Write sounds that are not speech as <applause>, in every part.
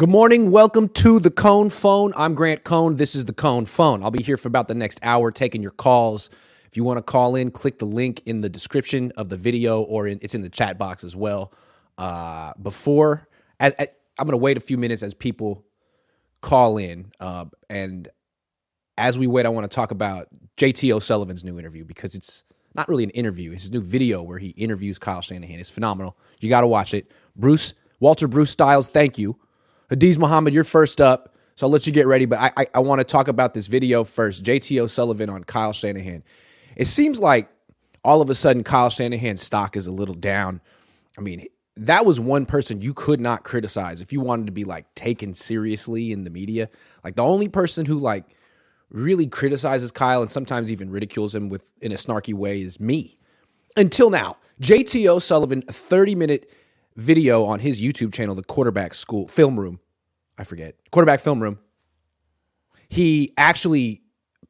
Good morning. Welcome to the Cohn Phone. I'm Grant Cohn. This is the Cohn Phone. I'll be here for about the next hour taking your calls. If you want to call in, click the link in the description of the video or in, it's in the chat box as well. Uh, before, as, as, I'm going to wait a few minutes as people call in. Uh, and as we wait, I want to talk about JT O'Sullivan's new interview because it's not really an interview. It's his new video where he interviews Kyle Shanahan. It's phenomenal. You got to watch it. Bruce, Walter Bruce Styles, thank you Hadiz Muhammad, you're first up. So I'll let you get ready. But I, I, I want to talk about this video first. JT O'Sullivan on Kyle Shanahan. It seems like all of a sudden Kyle Shanahan's stock is a little down. I mean, that was one person you could not criticize if you wanted to be like taken seriously in the media. Like the only person who like really criticizes Kyle and sometimes even ridicules him with in a snarky way is me. Until now, JT O'Sullivan, a 30 minute video on his YouTube channel, the quarterback school film room. I forget quarterback film room. He actually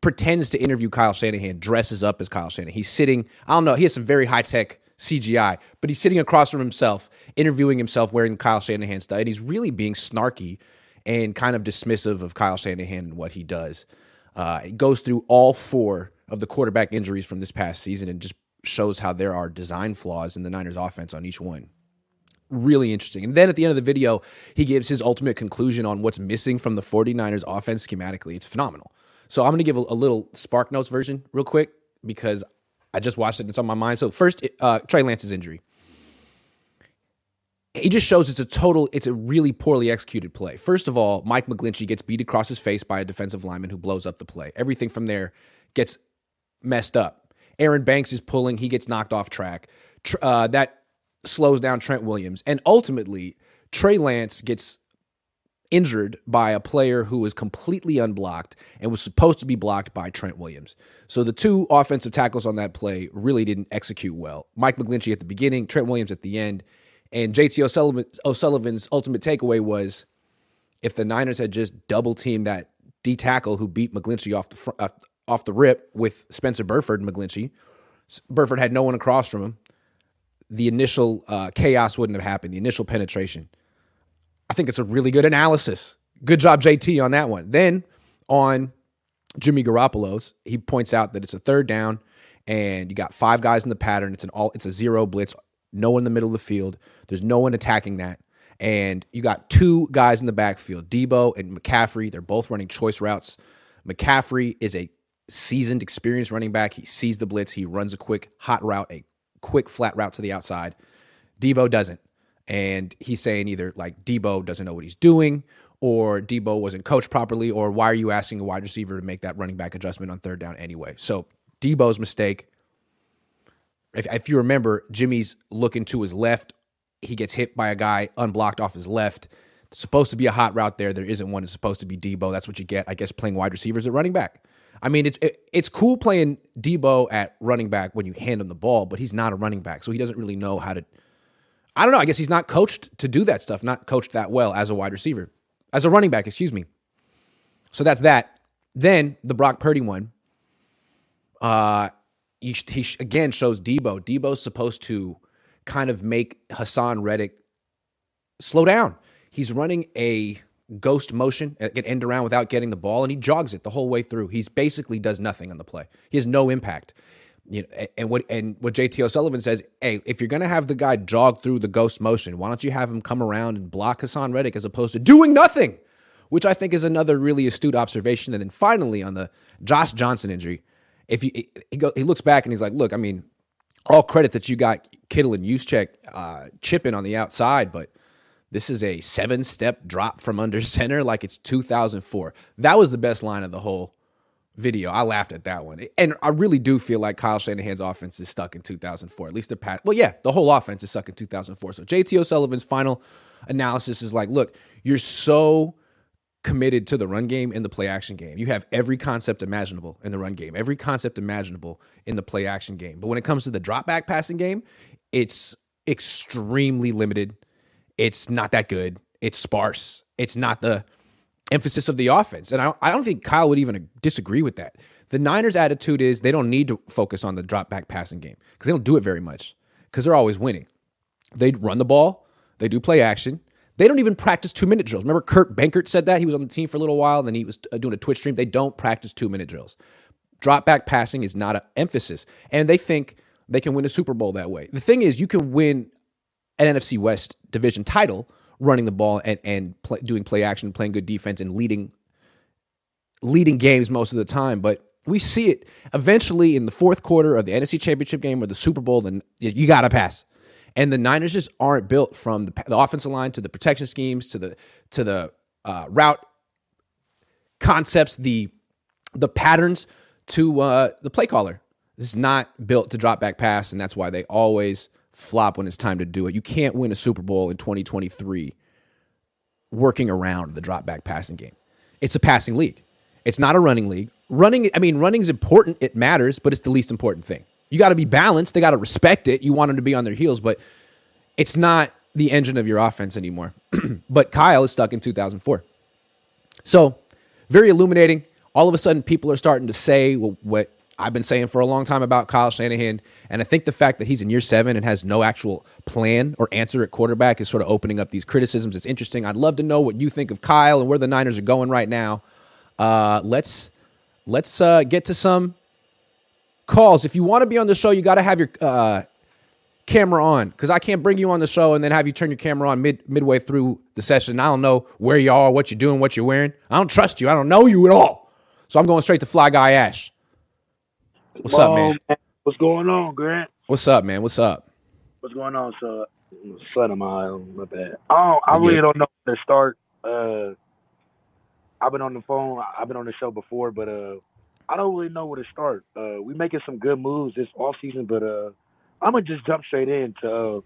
pretends to interview Kyle Shanahan, dresses up as Kyle Shanahan. He's sitting, I don't know, he has some very high tech CGI, but he's sitting across from himself, interviewing himself wearing Kyle Shanahan stuff. And he's really being snarky and kind of dismissive of Kyle Shanahan and what he does. Uh, it goes through all four of the quarterback injuries from this past season and just shows how there are design flaws in the Niners offense on each one really interesting. And then at the end of the video, he gives his ultimate conclusion on what's missing from the 49ers offense schematically. It's phenomenal. So I'm going to give a, a, little Spark Notes version real quick because I just watched it and it's on my mind. So first, uh, Trey Lance's injury. He just shows it's a total, it's a really poorly executed play. First of all, Mike McGlinchey gets beat across his face by a defensive lineman who blows up the play. Everything from there gets messed up. Aaron Banks is pulling, he gets knocked off track. Uh, that slows down Trent Williams. And ultimately, Trey Lance gets injured by a player who was completely unblocked and was supposed to be blocked by Trent Williams. So the two offensive tackles on that play really didn't execute well. Mike McGlinchey at the beginning, Trent Williams at the end. And JT O'Sullivan, O'Sullivan's ultimate takeaway was if the Niners had just double teamed that D tackle who beat McGlinchey off the fr- uh, off the rip with Spencer Burford and McGlinchey, Burford had no one across from him the initial uh, chaos wouldn't have happened, the initial penetration. I think it's a really good analysis. Good job, JT, on that one. Then on Jimmy Garoppolo's, he points out that it's a third down and you got five guys in the pattern. It's an all it's a zero blitz, no one in the middle of the field. There's no one attacking that. And you got two guys in the backfield, Deebo and McCaffrey. They're both running choice routes. McCaffrey is a seasoned, experienced running back. He sees the blitz. He runs a quick hot route, a quick flat route to the outside. Deebo doesn't. And he's saying either like Deebo doesn't know what he's doing, or Deebo wasn't coached properly, or why are you asking a wide receiver to make that running back adjustment on third down anyway? So Deebo's mistake. If, if you remember, Jimmy's looking to his left. He gets hit by a guy unblocked off his left. It's supposed to be a hot route there. There isn't one. It's supposed to be Deebo. That's what you get, I guess, playing wide receivers at running back. I mean, it's it, it's cool playing Deebo at running back when you hand him the ball, but he's not a running back, so he doesn't really know how to. I don't know. I guess he's not coached to do that stuff. Not coached that well as a wide receiver, as a running back. Excuse me. So that's that. Then the Brock Purdy one. Uh, he, he again shows Deebo. Deebo's supposed to kind of make Haason Reddick slow down. He's running a ghost motion, uh, get end around without getting the ball, and he jogs it the whole way through. He's basically does nothing on the play. He has no impact. You know, and what and what JT O'Sullivan says, hey, if you're gonna have the guy jog through the ghost motion, why don't you have him come around and block Haason Reddick as opposed to doing nothing? Which I think is another really astute observation. And then finally on the Josh Johnson injury, if you he, go, he looks back and he's like, look, I mean, all credit that you got Kittle and Juszczyk uh, chipping on the outside, but this is a seven step drop from under <laughs> center like it's 2004. That was the best line of the whole video. I laughed at that one. And I really do feel like Kyle Shanahan's offense is stuck in 2004. At least the pat. Well, yeah, the whole offense is stuck in 2004. So JT O'Sullivan's final analysis is like, look, you're so committed to the run game and the play action game. You have every concept imaginable in the run game, every concept imaginable in the play action game. But when it comes to the drop back passing game, it's extremely limited it's not that good. It's sparse. It's not the emphasis of the offense. And I don't, I don't think Kyle would even disagree with that. The Niners' attitude is they don't need to focus on the drop back passing game because they don't do it very much because they're always winning. They run the ball, they do play action, They don't even practice two minute drills. Remember, Kurt Benkert said that he was on the team for a little while, and then he was uh, doing a Twitch stream. They don't practice two minute drills. Drop back passing is not an emphasis, and they think they can win a Super Bowl that way. The thing is, you can win an NFC West division title running the ball and and play, doing play action, playing good defense, and leading leading games most of the time. But we see it eventually in the fourth quarter of the NFC Championship game or the Super Bowl, then you got to pass. And the Niners just aren't built from the, the, offensive line to the protection schemes to the to the uh, route concepts, the the patterns to uh, the play caller. This is not built to drop back pass, and that's why they always flop when it's time to do it. You can't win a Super Bowl in 2023 working around the drop back passing game. It's a passing league. It's not a running league. Running, I mean, running is important. It matters, but it's the least important thing. You got to be balanced. They got to respect it. You want them to be on their heels, but it's not the engine of your offense anymore. <clears throat> but Kyle is stuck in 2004. So, very illuminating. All of a sudden, people are starting to say what I've been saying for a long time about Kyle Shanahan. And I think the fact that he's in year seven and has no actual plan or answer at quarterback is sort of opening up these criticisms. It's interesting. I'd love to know what you think of Kyle and where the Niners are going right now. Uh, let's let's uh, get to some calls. If you want to be on the show, you got to have your uh, camera on because I can't bring you on the show and then have you turn your camera on mid midway through the session. I don't know where you are, what you're doing, what you're wearing. I don't trust you. I don't know you at all. So I'm going straight to Fly Guy Ash. What's up, man? What's going on, Grant? What's up, man? What's up? What's going on, son? Son of mine, my bad. I I really don't know where to start. Uh, I've been on the phone. I've been on the show before, but uh, I don't really know where to start. Uh, we making some good moves this off season, but uh, I'm gonna just jump straight into uh,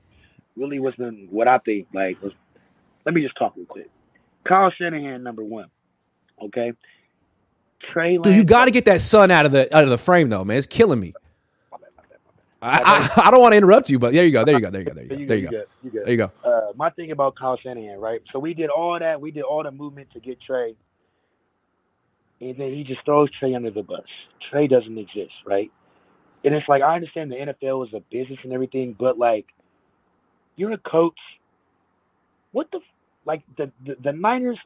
really what's been what I think. Like, was, let me just talk real quick. Kyle Shanahan, number one. Okay, Trey. Dude, you got to get that sun out of the out of the frame though, man. It's killing me. I, I, I, don't want to interrupt you, but there you go. There you go. There you go. There you go. There you go. There you go. Uh, my thing about Kyle Shanahan, right? So we did all that. We did all the movement to get Trey, and then he just throws Trey under the bus. Trey doesn't exist, right? And it's like I understand the NFL is a business and everything, but like, you're a coach. What the like the the, the Niners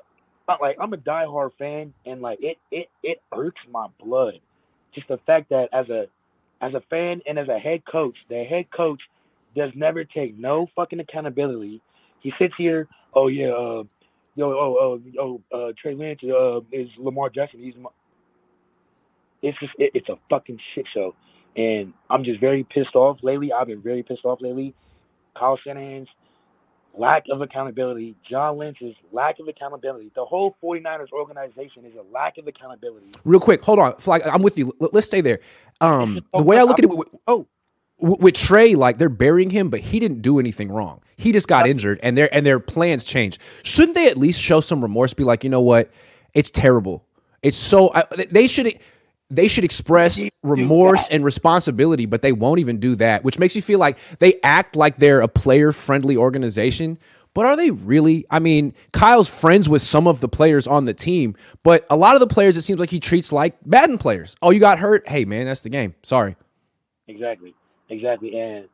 like I'm a diehard fan, and like it it it irks my blood, just the fact that as a as a fan and as a head coach, the head coach does never take no fucking accountability. He sits here, oh yeah, uh, yo, oh, oh, oh, uh, Trey Lance uh, is Lamar Jackson. He's my... it's just it, it's a fucking shit show, and I'm just very pissed off lately. I've been very pissed off lately. Kyle Shanahan's lack of accountability, John Lynch's lack of accountability. The whole 49ers organization is a lack of accountability. Real quick, hold on. Flag, I'm with you. Let's stay there. Um, the way I look at it, with, oh, with Trey, like they're burying him, but he didn't do anything wrong. He just got injured, and their and their plans changed. Shouldn't they at least show some remorse? Be like, you know what? It's terrible. It's so. they should they should express remorse and responsibility, but they won't even do that, which makes you feel like they act like they're a player friendly organization. But are they really? I mean, Kyle's friends with some of the players on the team, but a lot of the players it seems like he treats like Madden players. Oh, you got hurt? Hey, man, that's the game. Sorry. Exactly. Exactly. And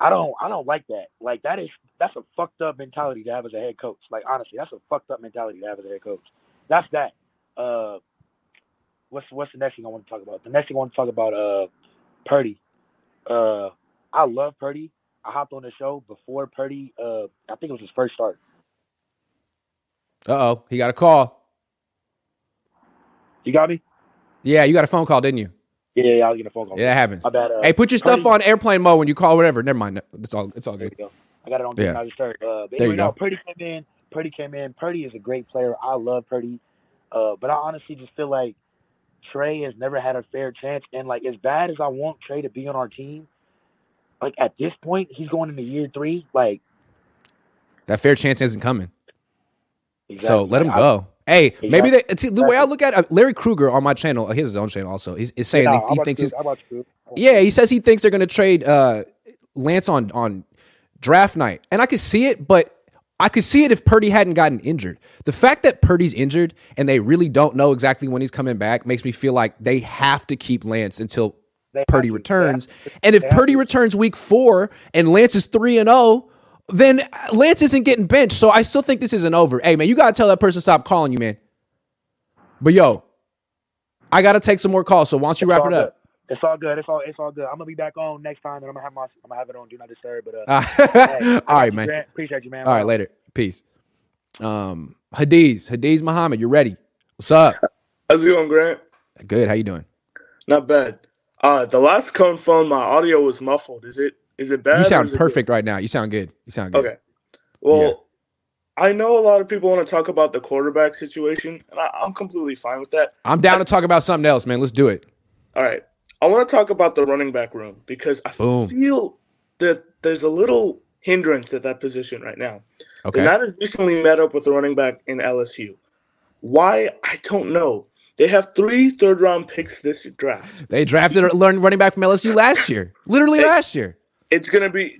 I don't I don't like that. Like that is that's a fucked up mentality to have as a head coach. Like honestly, that's a fucked up mentality to have as a head coach. That's that. Uh what's what's the next thing I want to talk about? The next thing I want to talk about uh Purdy. Uh I love Purdy. I hopped on the show before Purdy uh I think it was his first start. Uh oh, he got a call. You got me? Yeah, you got a phone call, didn't you? Yeah, yeah, I was getting a phone call. Yeah, that happens. Bad, uh, hey, put your Purdy, stuff on airplane mode when you call whatever. Never mind. It's all it's all good. Go. I got it on. Yeah. I just started. Uh, there you go. Purdy came in. Purdy came in. Purdy is a great player. I love Purdy. Uh, but I honestly just feel like Trey has never had a fair chance. And like as bad as I want Trey to be on our team, like at this point, he's going into year three. Like that fair chance isn't coming. Exactly. So let him go. I, hey, exactly. maybe they, see, the way I look at it, Larry Krueger on my channel, he has his own channel also. He's, he's saying yeah, he, he thinks he's, yeah, he says he thinks they're going to trade uh, Lance on on draft night, and I could see it, but I could see it if Purdy hadn't gotten injured. The fact that Purdy's injured and they really don't know exactly when he's coming back makes me feel like they have to keep Lance until they Purdy returns. And if Purdy returns week four and Lance is three and zero, oh, then Lance isn't getting benched. So I still think this isn't over. Hey man, you gotta tell that person stop calling you, man. But yo, I gotta take some more calls. So why don't you wrap it up. It's all good. It's all it's all good. I'm gonna be back on next time, and I'm gonna have my I'm gonna have it on Do Not Disturb. But uh, <laughs> hey, all right, man. Grant. Appreciate you, man. All right, later. Peace. Um, Hadiz, Hadiz Muhammad, you ready? What's up? How's it going, Grant? Good. How you doing? Not bad. Uh, the last Cohn phone, my audio was muffled. Is it is it bad? You sound perfect right now. You sound good. You sound good? good. Okay. Well, I know a lot of people want to talk about the quarterback situation, and I, I'm completely fine with that. I'm down to talk about something else, man. Let's do it. All right. I want to talk about the running back room because I Boom. feel that there's a little hindrance at that position right now. Okay. The Niners recently met up with the running back in LSU. Why? I don't know. They have three third round picks this draft. They drafted a running back from LSU last year. Literally Hey. last year. It's gonna be.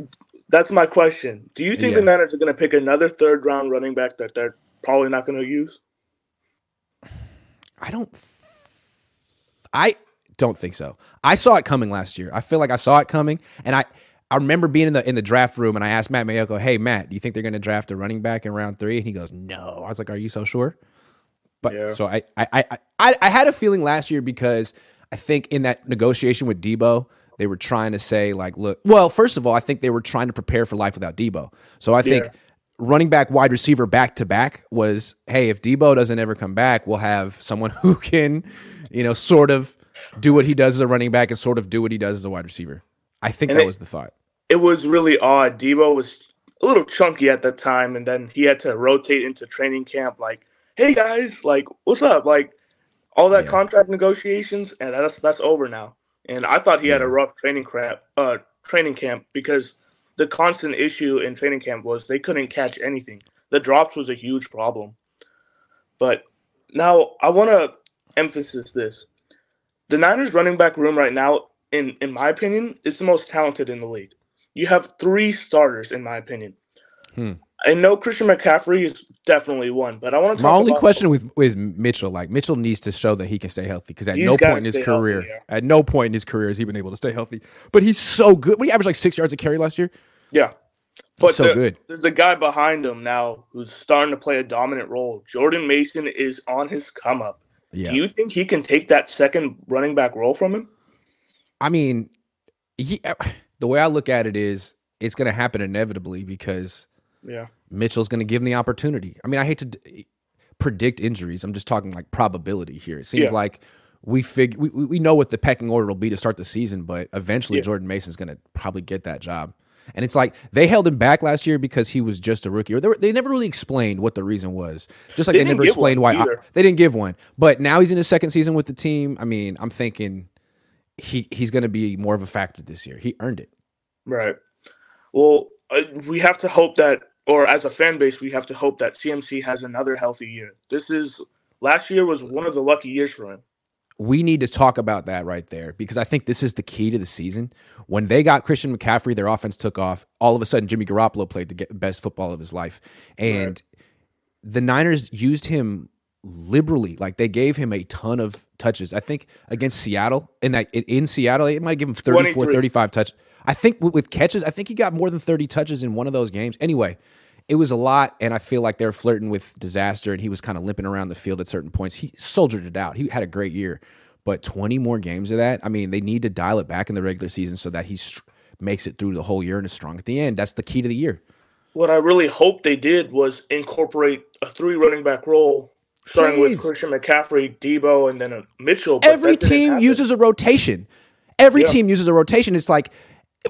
That's my question. Do you think Yeah. the Niners are gonna pick another third round running back that they're probably not gonna use? I don't I don't think so. I saw it coming last year. I feel like I saw it coming and I I remember being in the in the draft room and I asked Matt Maiocco, "Hey Matt, do you think they're going to draft a running back in round 3?" And he goes, "No." I was like, "Are you so sure?" But Yeah. so I, I I I I had a feeling last year because I think in that negotiation with Deebo, they were trying to say like, look, well, first of all, I think they were trying to prepare for life without Deebo. So I think Yeah. running back, wide receiver, back to back was, hey, if Deebo doesn't ever come back, we'll have someone <laughs> who can, you know, sort of do what he does as a running back and sort of do what he does as a wide receiver. I think And that it- was the thought. It was really odd. Deebo was a little chunky at that time, and then he had to rotate into training camp. Like, hey guys, like, what's up? Like, all that Yeah. contract negotiations, and that's that's over now. And I thought he had a rough training camp. Uh, training camp because the constant issue in training camp was they couldn't catch anything. The drops was a huge problem. But now I want to emphasize this: the Niners running back room right now, in in my opinion, is the most talented in the league. You have three starters, in my opinion. Hmm. I know Christian McCaffrey is definitely one, but I want to My only question with is Mitchell. Like Mitchell needs to show that he can stay healthy because at He's no point in his stay healthy, career, yeah. at no point in his career has he been able to stay healthy. But he's so good. What he averaged like six yards a carry last year. Yeah. But so the- good. there's a guy behind him now who's starting to play a dominant role. Jordan Mason is on his come up. Yeah. Do you think he can take that second running back role from him? I mean, he, uh, the way I look at it is it's going to happen inevitably because Yeah. Mitchell's going to give him the opportunity. I mean, I hate to d- predict injuries. I'm just talking like probability here. It seems Yeah. like we fig we, we we know what the pecking order will be to start the season, but eventually Yeah. Jordan Mason's going to probably get that job. And it's like they held him back last year because he was just a rookie, or they, were, they never really explained what the reason was. Just like They they, never explained why either. they didn't give one. But now he's in his second season with the team. I mean, I'm thinking he he's going to be more of a factor this year. He earned it. Right. Well, uh, we have to hope that, or as a fan base, we have to hope that CMC has another healthy year. This is last year was one of the lucky years for him. We need to talk about that right there because I think this is the key to the season. When they got Christian McCaffrey, their offense took off. All of a sudden, Jimmy Garoppolo played the best football of his life, and the Niners used him liberally. Like they gave him a ton of touches. I think against Seattle, in that in Seattle, it might give him 34, 23. 35 touch. I think with, with catches, I think he got more than 30 touches in one of those games. Anyway, it was a lot, and I feel like they're flirting with disaster, and he was kind of limping around the field at certain points. He soldiered it out. He had a great year, but 20 more games of that, I mean, they need to dial it back in the regular season so that he makes it through the whole year and is strong at the end. That's the key to the year. What I really hope they did was incorporate a three running back role, starting Please. with Christian McCaffrey, Deebo, and then a Mitchell. Every team uses a rotation. Every Yeah. team uses a rotation. It's like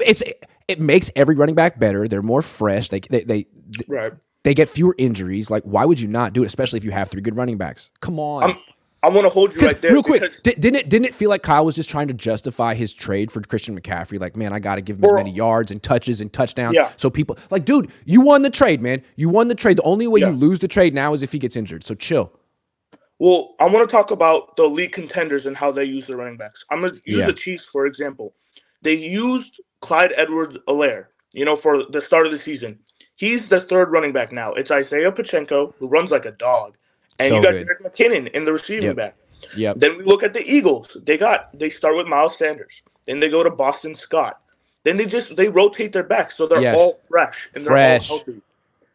it's it makes every running back better. They're more fresh. They they they, right. they get fewer injuries. Like, why would you not do it, especially if you have three good running backs? Come on. I'm- I want to hold you right there. real quick, because- di- didn't it didn't it feel like Kyle was just trying to justify his trade for Christian McCaffrey? Like, man, I got to give him as many yards and touches and touchdowns. Yeah. So people like, dude, you won the trade, man. You won the trade. The only way Yeah. you lose the trade now is if he gets injured. So chill. Well, I want to talk about the league contenders and how they use their running backs. I'm going to use Yeah. the Chiefs, for example. They used Clyde edwards alaire you know, for the start of the season. He's the third running back now. It's Isaiah Pacheco, who runs like a dog. And So you got good. Jerick McKinnon in the receiving Yep. back. Yep. Then we look at the Eagles. They got they start with Miles Sanders. Then they go to Boston Scott. Then they just they rotate their backs so they're Yes. all fresh and Fresh. they're all healthy.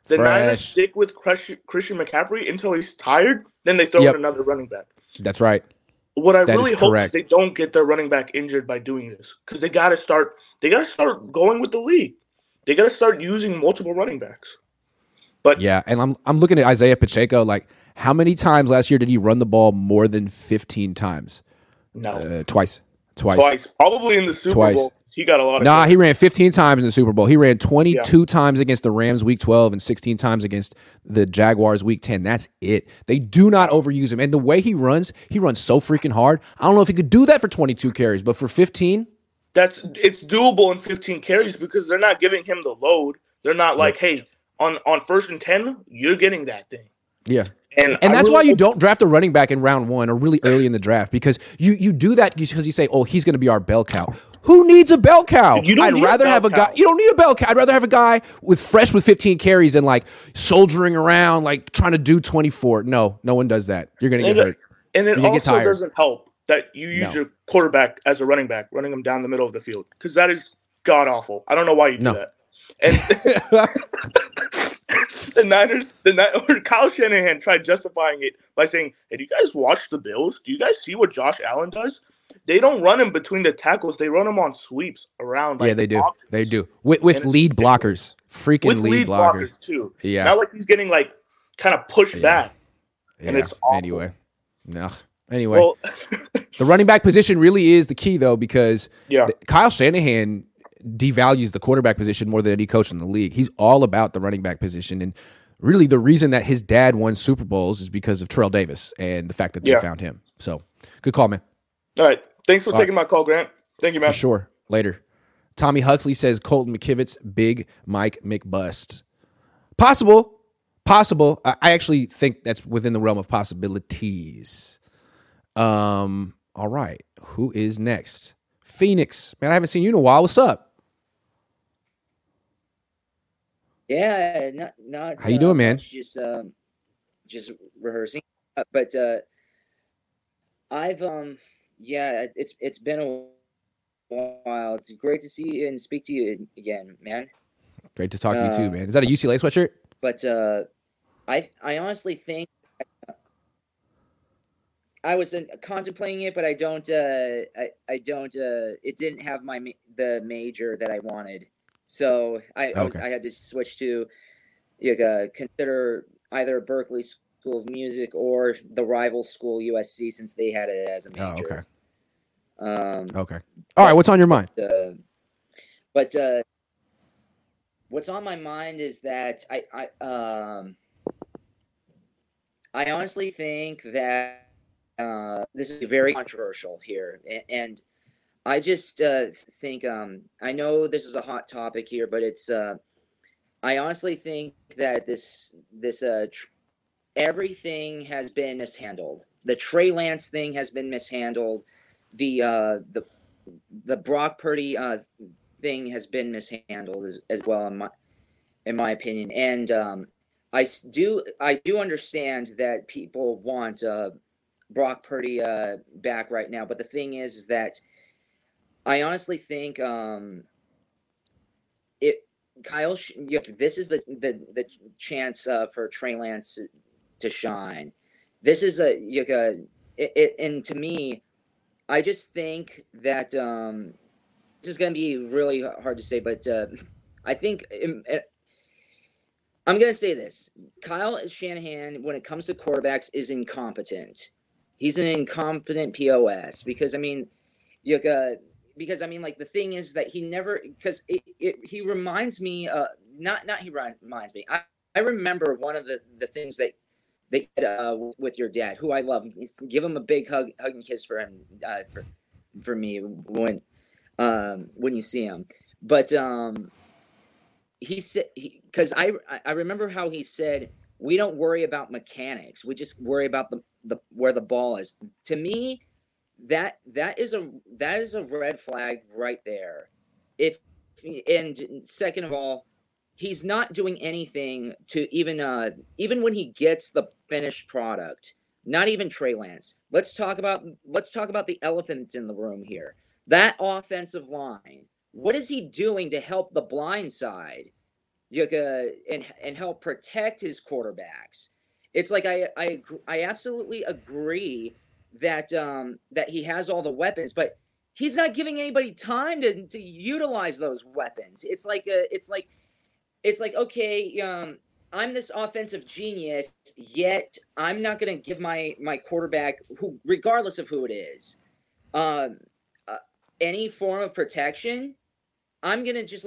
The Niners Fresh. stick with Christian McCaffrey until he's tired. Then they throw Yep. in another running back. That's right. What I That really hope correct. is they don't get their running back injured by doing this because they got to start. They got to start going with the league. They got to start using multiple running backs. But Yeah, and I'm I'm looking at Isaiah Pacheco. Like, how many times last year did he run the ball more than 15 times? no, Uh, twice. Twice. twice, probably in the Super Twice. Bowl. He got a lot of. Nah, credit. he ran 15 times in the Super Bowl. He ran 22 times against the Rams week 12 and 16 times against the Jaguars week 10. That's it. They do not overuse him. And the way he runs, he runs so freaking hard. I don't know if he could do that for 22 carries, but for 15, that's it's doable in 15 carries because they're not giving him the load. They're not like, hey, on on first and 10, you're getting that thing. yeah. And And that's really why you don't draft a running back in round one or really early in the draft because you you do that because you say, oh, he's going to be our bell cow. Who needs a bell cow? You don't I'd a rather bell have a guy. cow. You don't need a bell cow. I'd rather have a guy with fresh with 15 carries and like soldiering around, like trying to do 24. No, no one does that. You're going to get it, hurt. and it You're gonna get also doesn't help that you use No. your quarterback as a running back, running him down the middle of the field because that is god awful. I don't know why you do No. that. And <laughs> the Niners, the Niners, <laughs> Kyle Shanahan tried justifying it by saying, "Hey, do you guys watch the Bills? Do you guys see what Josh Allen does? They don't run him between the tackles; they run him on sweeps around. Like, yeah, they do. options. They do with with And lead blockers, freaking with lead, lead blockers. blockers too. Yeah. Not like he's getting like kind of pushed Yeah. back. and Yeah. it's awful. Anyway, no. Anyway, Well, <laughs> the running back position really is the key though because yeah, Kyle Shanahan devalues the quarterback position more than any coach in the league. He's all about the running back position, and really the reason that his dad won Super Bowls is because of Terrell Davis and the fact that they Yeah. found him. So, good call, man. all right. Thanks for All taking my call, Grant. Thank you, man. For sure. Later. Tommy Huxley says Colton McKivitz, big Mike McBust. Possible. Possible. I actually think that's within the realm of possibilities. Um. All right. Who is next? Phoenix. Man, I haven't seen you in a while. What's up? Yeah, not not. How you doing, man? Just um, just rehearsing. Uh, but uh, I've um, yeah, it's it's been a while. It's great to see you and speak to you again, man. Great to talk to you too, Uh, man. Is that a UCLA sweatshirt? But uh, I I honestly think I was uh, contemplating it, but I don't. Uh, I I don't. Uh, it didn't have my ma- the major that I wanted, so I I, was- I had to switch to like, uh, consider either Berklee School of Music or the rival school USC since they had it as a Oh, okay. Um, Okay. All right. What's on your mind? uh, but uh, what's on my mind is that I, I um I honestly think that uh, this is very controversial here, and, I just uh, think um, I know this is a hot topic here, but it's uh, I honestly think that this this uh, tr- everything has been mishandled. The Trey Lance thing has been mishandled. The uh, the the Brock Purdy uh, thing has been mishandled as, as well in my in my opinion. And um, I do I do understand that people want uh, Brock Purdy uh, back right now, but the thing is, is that I honestly think um, it Kyle. You- this is the the the chance uh, for Trey Lance to shine. This is a you know, it, it and to me, I just think that um, this is going to be really hard to say, but uh, I think um, uh, I'm going to say this: Kyle Shanahan, when it comes to quarterbacks, is incompetent. He's an incompetent pos because I mean, you uh, because I mean, like the thing is that he never because it, it, he reminds me, uh, not not he reminds me. I, I remember one of the the things that did uh, with your dad, who I love. Give him a big hug, hug and kiss for him, uh, for for me when um, when you see him. But um, he said because I I remember how he said we don't worry about mechanics, we just worry about the the where the ball is. To me, that that is a that is a red flag right there. If and second of all, he's not doing anything to even uh even when he gets the finished product. Not even Trey Lance. Let's talk about let's talk about the elephant in the room here. That offensive line what is he doing to help the blind side and and help protect his quarterbacks? It's like I I I absolutely agree that um that he has all the weapons, but he's not giving anybody time to to utilize those weapons. It's like a it's like it's like okay, um I'm this offensive genius, yet I'm not going to give my my quarterback, who regardless of who it is, um, uh, any form of protection. I'm going to just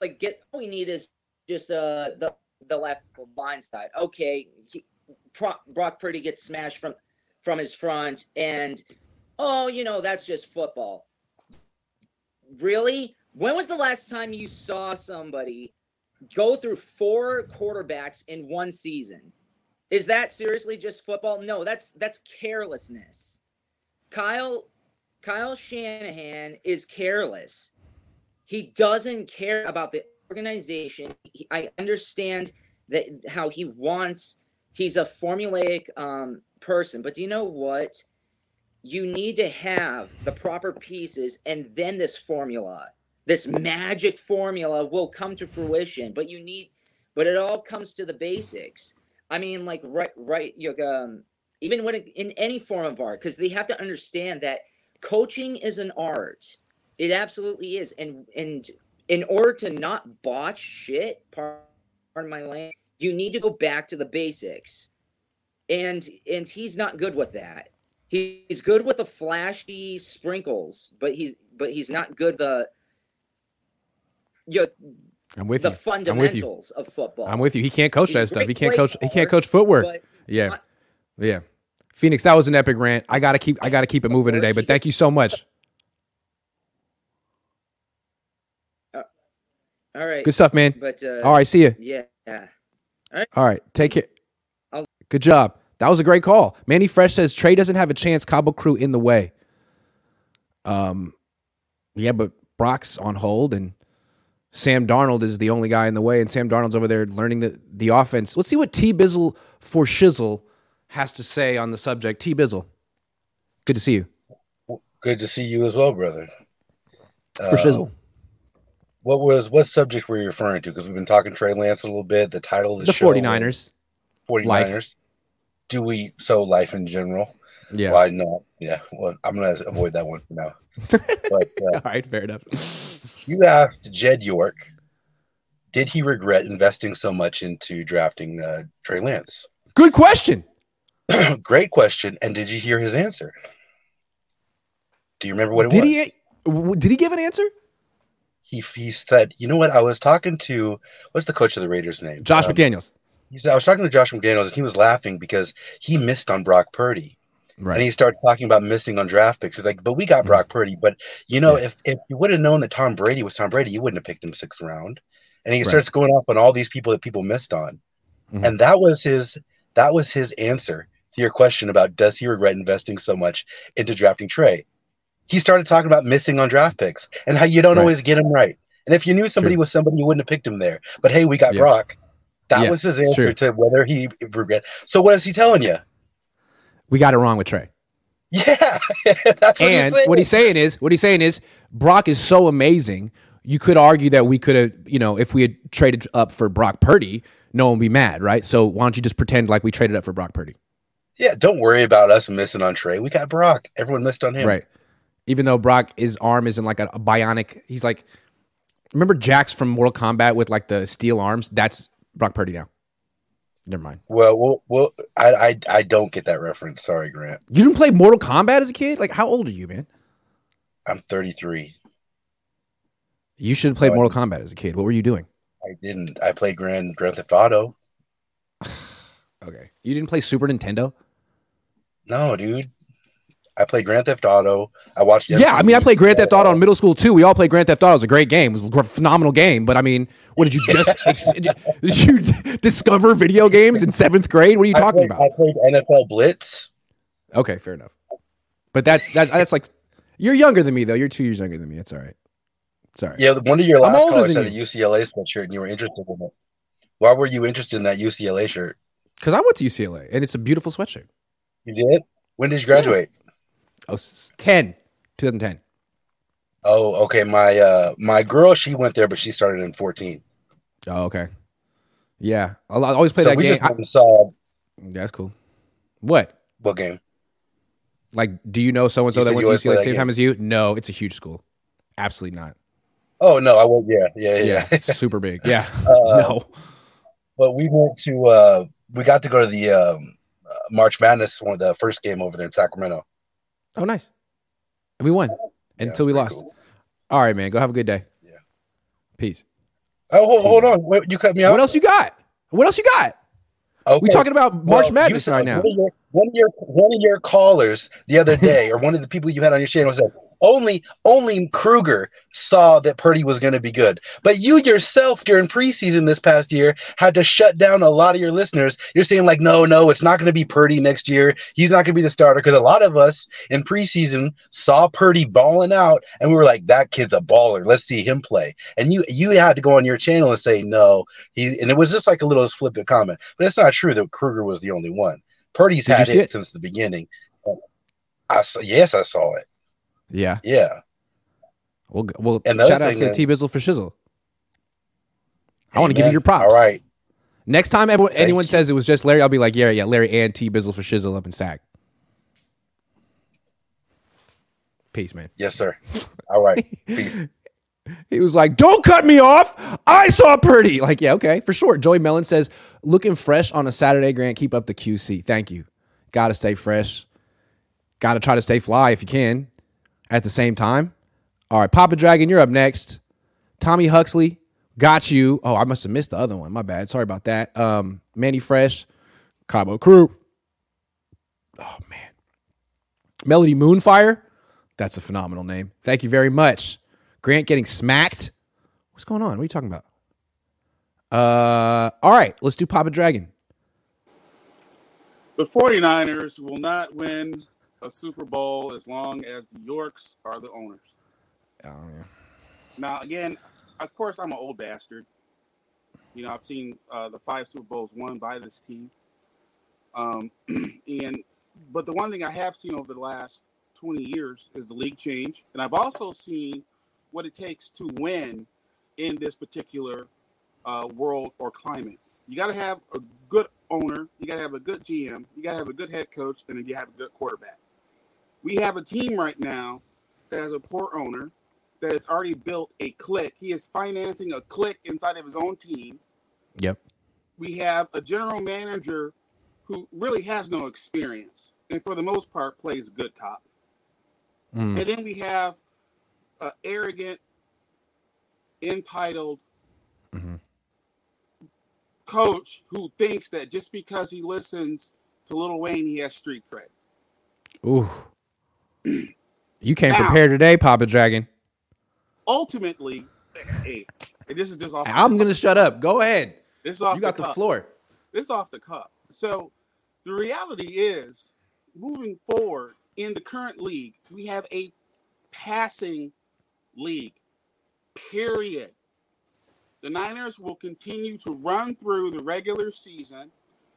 like get. All we need is just uh the the left blind side. Okay, he, Brock Purdy gets smashed from from his front, and oh, you know that's just football. Really? When was the last time you saw somebody go through four quarterbacks in one season. Is that seriously just football? No, that's that's carelessness. Kyle Kyle Shanahan is careless. He doesn't care about the organization. He, I understand that how he wants. He's a formulaic um, person, but do you know what? You need to have the proper pieces and then this formula this magic formula will come to fruition but you need but it all comes to the basics i mean like right right you um even when it, in any form of art because they have to understand that coaching is an art it absolutely is and and in order to not botch shit pardon my language you need to go back to the basics and and he's not good with that he's good with the flashy sprinkles but he's but he's not good the you I'm with the you. fundamentals of football. I'm with you. He can't coach that stuff. He can't coach. He can't coach footwork. Yeah, not, yeah. Phoenix, that was an epic rant. I gotta keep. I gotta keep it moving today. But thank you so much. All right. Good stuff, man. But uh, all right, see you. Yeah. All right. All right. Take it. I'll- Good job. That was a great call. Manny Fresh says Trey doesn't have a chance. Cabo Crew in the way. Um, yeah, but Brock's on hold and Sam Darnold is the only guy in the way, and Sam Darnold's over there learning the, the offense. Let's see what T Bizzle for Shizzle has to say on the subject. T Bizzle, good to see you. Good to see you as well, brother. For uh, Shizzle. What was what subject were you referring to? Because we've been talking Trey Lance a little bit. The title of the, the show, 49ers. 49ers. Life. Do we so life in general? Yeah. Why not? Yeah. Well, I'm gonna avoid that one for now. But, <laughs> uh, All right, fair enough. You asked Jed York, did he regret investing so much into drafting uh, Trey Lance? Good question. <clears throat> Great question. And did you hear his answer? Do you remember what it did was? He, did he give an answer? He, he said, you know what? I was talking to, what's the coach of the Raiders name? Josh um, McDaniels. He said, I was talking to Josh McDaniels and he was laughing because he missed on Brock Purdy. Right. And he started talking about missing on draft picks. He's like, but we got mm-hmm. Brock Purdy. But you know, yeah. if if you would have known that Tom Brady was Tom Brady, you wouldn't have picked him sixth round. And he right. starts going off on all these people that people missed on. Mm-hmm. And that was his that was his answer to your question about does he regret investing so much into drafting Trey? He started talking about missing on draft picks and how you don't right. always get them right. And if you knew somebody True. was somebody, you wouldn't have picked him there. But hey, we got yeah. Brock. That yeah, was his answer to whether he regret. So what is he telling you? We got it wrong with Trey. Yeah, <laughs> that's what and he's what he's saying is what he's saying is Brock is so amazing. You could argue that we could have, you know, if we had traded up for Brock Purdy, no one would be mad, right? So why don't you just pretend like we traded up for Brock Purdy? Yeah, don't worry about us missing on Trey. We got Brock. Everyone missed on him, right? Even though Brock, his arm isn't like a, a bionic. He's like, remember Jax from Mortal Kombat with like the steel arms? That's Brock Purdy now. Never mind. Well, well, well I, I, I don't get that reference. Sorry, Grant. You didn't play Mortal Kombat as a kid? Like, how old are you, man? I'm 33. You should have played no, Mortal Kombat as a kid. What were you doing? I didn't. I played Grand Grand Theft Auto. <sighs> okay. You didn't play Super Nintendo? No, dude. I played Grand Theft Auto. I watched. Yeah, I mean, I played Grand Theft Auto in middle school too. We all played Grand Theft Auto. It was a great game. It was a phenomenal game. But I mean, what did you just <laughs> did you discover video games in seventh grade? What are you talking I played, about? I played NFL Blitz. Okay, fair enough. But that's that, that's like you're younger than me though. You're two years younger than me. It's all right. Sorry. Yeah, one of your last callers had a UCLA sweatshirt, and you were interested in it. Why were you interested in that UCLA shirt? Because I went to UCLA, and it's a beautiful sweatshirt. You did? When did you graduate? Yeah. I was 10, 2010. Oh, okay. My uh my girl, she went there, but she started in 14. Oh, okay. Yeah, I I always play So that we game. just and saw That's cool. What? what game? Like, do you know so and so that went to UCLA at the same game. time as you? No, it's a huge school. Absolutely not. Oh no, I went. Yeah, yeah, yeah. Yeah, super big. <laughs> Yeah, Uh, no. But we went to uh we got to go to the um uh, March Madness one of the first game over there in Sacramento. Oh, nice. And we won Yeah, until we lost. cool. All right, man. Go have a good day. Yeah. Peace. Oh, hold, hold on. Wait, you cut me off. What else you got? What else you got? Okay. We talking about March Well, Madness right now. One of, your, one of your one of your callers the other <laughs> day, or one of the people you had on your channel said only only Krueger saw that Purdy was going to be good, but you yourself during preseason this past year had to shut down a lot of your listeners. You're saying like, no, no, it's not going to be Purdy next year. He's not going to be the starter because a lot of us in preseason saw Purdy balling out, and we were like, that kid's a baller. Let's see him play. And you you had to go on your channel and say no, he and it was just like a little flippant comment, but it's not true that Krueger was the only one. Purdy's Did had it, it? since the beginning. I saw, yes, I saw it. Yeah. Yeah, Well, well shout out to T Bizzle for shizzle. I want to give you your props. All right, Next time everyone, Thank anyone you. says it was just Larry, I'll be like, yeah, yeah, Larry and T Bizzle for shizzle up in sack. Peace, man. yes, sir. All right. <laughs> He was like, "Don't cut me off. I saw Purdy." Like, yeah, okay, for sure. Joey Mellon says, "Looking fresh on a Saturday, Grant. Keep up the QC. Thank you. Got to stay fresh. Got to try to stay fly if you can. At the same time, all right. Papa Dragon, you're up next. Tommy Huxley, got you. Oh, I must have missed the other one. My bad. Sorry about that. Um, Manny Fresh, Cabo Crew. Oh man, Melody Moonfire. That's a phenomenal name. Thank you very much. Grant getting smacked. What's going on? What are you talking about? Uh, all right, let's do Papa Dragon. The 49ers will not win a Super Bowl as long as the Yorks are the owners. Oh, yeah. Now, again, of course, I'm an old bastard. You know, I've seen uh, the five Super Bowls won by this team. Um, <clears throat> and but the one thing I have seen over the last 20 years is the league change, and I've also seen what it takes to win in this particular uh, world or climate. You got to have a good owner, you got to have a good GM, you got to have a good head coach, and then you have a good quarterback. We have a team right now that has a poor owner that has already built a clique. He is financing a clique inside of his own team. Yep. We have a general manager who really has no experience and for the most part plays good cop. Mm. And then we have an arrogant, entitled Mhm. coach who thinks that just because he listens to Lil Wayne, he has street cred. Ooh. <clears throat> You came Now- prepared today, Papa Dragon. Ultimately, hey, this is just off. I'm gonna shut up. Go ahead. This is off You got the, the floor. This is off the cuff. So the reality is, moving forward in the current league, we have a passing league. Period. The Niners will continue to run through the regular season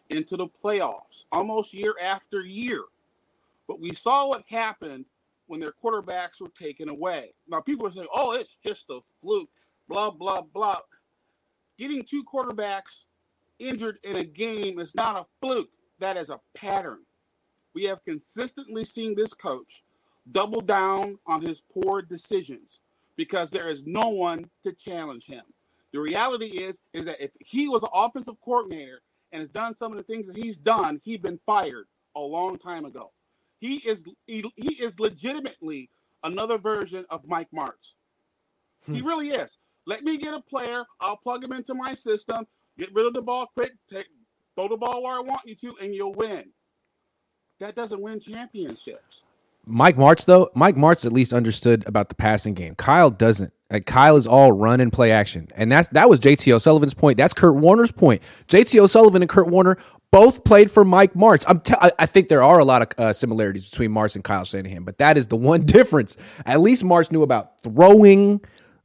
into the playoffs almost year after year. But we saw what happened when their quarterbacks were taken away. Now, people are saying, oh, it's just a fluke, blah, blah, blah. Getting two quarterbacks injured in a game is not a fluke. That is a pattern. We have consistently seen this coach double down on his poor decisions because there is no one to challenge him. The reality is, is that if he was an offensive coordinator and has done some of the things that he's done, he'd been fired a long time ago. He is he, he is legitimately another version of Mike Martz. He hmm. really is. Let me get a player. I'll plug him into my system. Get rid of the ball quick. Take throw the ball where I want you to, and you'll win. That doesn't win championships. Mike Martz, though, Mike Martz at least understood about the passing game. Kyle doesn't. Like Kyle is all run and play action, and that's that was JT O'Sullivan's point. That's Kurt Warner's point. JT O'Sullivan and Kurt Warner both played for Mike Martz. I'm t- I I think there are a lot of uh, similarities between Martz and Kyle Shanahan, but that is the one <laughs> difference. At least Martz knew about throwing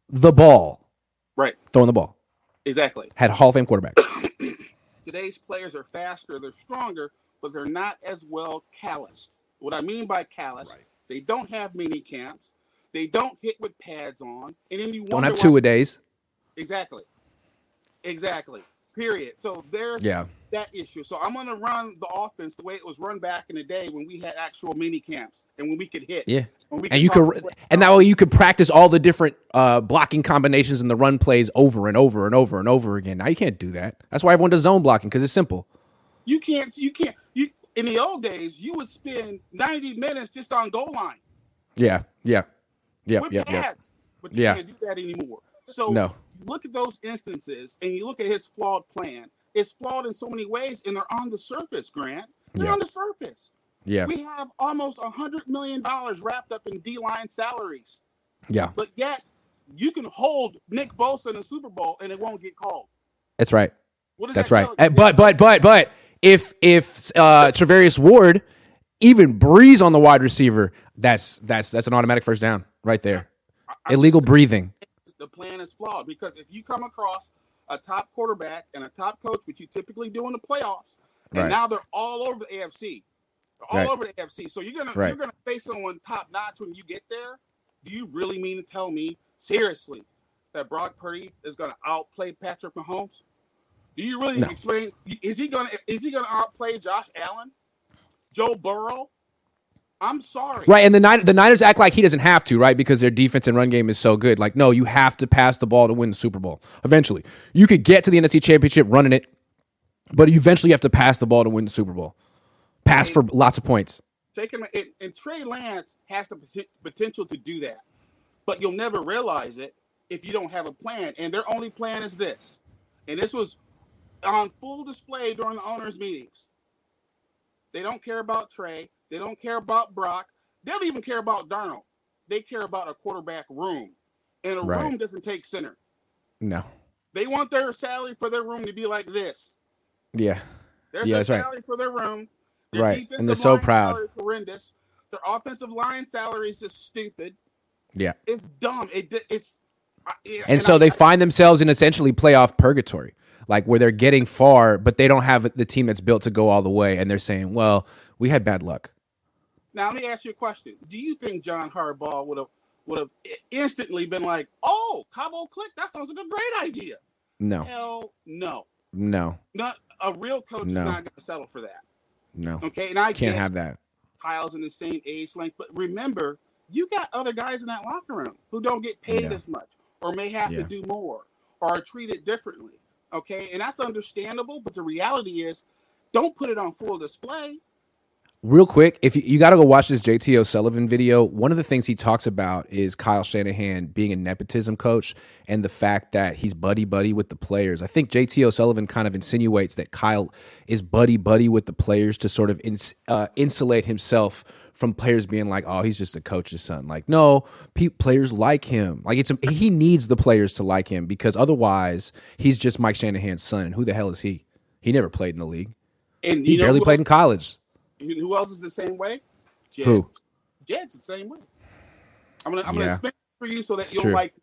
the ball, Right. throwing the ball. Exactly. Had a Hall of Fame quarterback. <coughs> Today's players are faster, they're stronger, but they're not as well calloused. What I mean by callous, they don't have mini camps. They don't hit with pads on, and then you Don't have two a days. Exactly. Exactly. Period. So there's Yeah. that issue. So I'm gonna run the offense the way it was run back in the day when we had actual mini camps and when we could hit. Yeah. And you could, and that way you could practice all the different uh, blocking combinations and the run plays over and over and over and over again. Now you can't do that. That's why everyone does zone blocking because it's simple. you can't you can't you in the old days you would spend 90 minutes just on goal line Yeah, yeah, yeah, with yeah, yeah. But you Yeah. can't do that anymore. So No. you look at those instances and you look at his flawed plan. It's flawed in so many ways, and they're on the surface, Grant. They're Yeah. on the surface. Yeah, We have almost a hundred million dollars wrapped up in D line salaries, yeah. but yet you can hold Nick Bosa in the Super Bowl and it won't get called. That's right. That's that right. Uh, But but but but if if uh Charvarius Ward even breathes on the wide receiver, that's that's that's an automatic first down right there. I'm Illegal breathing. The plan is flawed because if you come across a top quarterback and a top coach, which you typically do in the playoffs, and Right. now they're all over the AFC, they're all Right. over the AFC. So you're gonna Right. you're gonna face someone top notch when you get there. Do you really mean to tell me seriously that Brock Purdy is gonna outplay Patrick Mahomes? Do you really No. explain? Is he gonna is he gonna outplay Josh Allen, Joe Burrow? I'm sorry. Right, and the Niners, the Niners act like he doesn't have to, right? Because their defense and run game is so good. Like, no, you have to pass the ball to win the Super Bowl. Eventually, you could get to the NFC Championship running it, but you eventually have to pass the ball to win the Super Bowl. Pass for lots of points. taking and, and Trey Lance has the poten- potential to do that, but you'll never realize it if you don't have a plan. And their only plan is this, and this was on full display during the owners' meetings. They don't care about Trey. They don't care about Brock. They don't even care about Darnold. They care about a quarterback room, and a Right. room doesn't take center. No, They want their salary for their room to be like this. yeah, There's Yeah, their that's right. salary for their room. Their Right, and they're so proud. salary is horrendous. Their offensive line salary is just stupid. yeah. It's dumb. It it's I- yeah, And so I- they I- find themselves in essentially playoff purgatory, like where they're getting far, but they don't have the team that's built to go all the way. And they're saying, well, we had bad luck. now. Let me ask you a question. Do you think John Harbaugh would have would have instantly been like, "Oh, Cabo Click, that sounds like a great idea"? No, Hell, no. no, Not a real coach No. is not going to settle for that. no. Okay, and I Can't have that. Kyle's in the same age length, but remember, you got other guys in that locker room who don't get paid Yeah. as much, or may have Yeah. to do more, or are treated differently. Okay, and that's understandable, but the reality is, don't put it on full display. Real quick, if you, you got to go watch this JT O'Sullivan video, one of the things he talks about is Kyle Shanahan being a nepotism coach and the fact that he's buddy buddy with the players. I think JT O'Sullivan kind of insinuates that Kyle is buddy buddy with the players to sort of ins, uh, insulate himself from players being like, "Oh, he's just a coach's son." Like, no, pe- players like him. Like, it's a, he needs the players to like him because otherwise, he's just Mike Shanahan's son. And who the hell is he? He never played in the league. And He barely played in college. Who else is the same way? Jed. Who? Jed's the same way. I'm gonna I'm gonna Yeah. spin for you so that you'll true. like.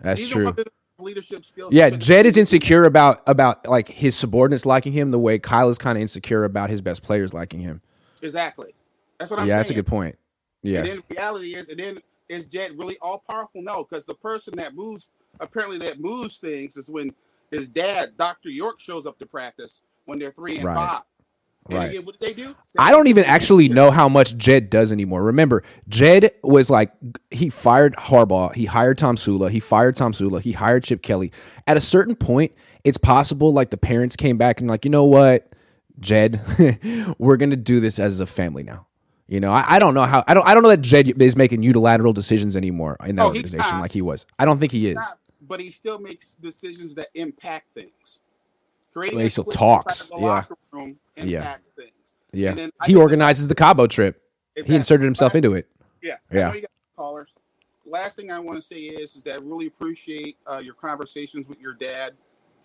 That's true. one of the leadership skills. Yeah, Jed is insecure about about like his subordinates liking him the way Kyle is kind of insecure about his best players liking him. Exactly. That's what I'm yeah, saying. that's a good point. Yeah. And then the reality is, and then is Jed really all powerful? No, because the person that moves, apparently that moves things, is when his dad, Doctor York, shows up to practice when they're three and Right. five. And Right. again, what did they do? I don't even actually know how much Jed does anymore. Remember, Jed was like he fired Harbaugh, he hired Tomsula, he fired Tomsula, he hired Chip Kelly. At a certain point, it's possible like the parents came back and like, you know what, Jed, <laughs> we're gonna do this as a family now. You know, I, I don't know how I don't I don't know that Jed is making unilateral decisions anymore in that Oh, organization not. like he was. I don't think he is. Not, but he still makes decisions that impact things. Creating Well, he still talks, the yeah. Yeah. things. Yeah, then he organizes the Cabo trip. He inserted himself Last- into it. Yeah. Yeah. I know you got callers. Last thing I want to say is, is that I really appreciate uh, your conversations with your dad.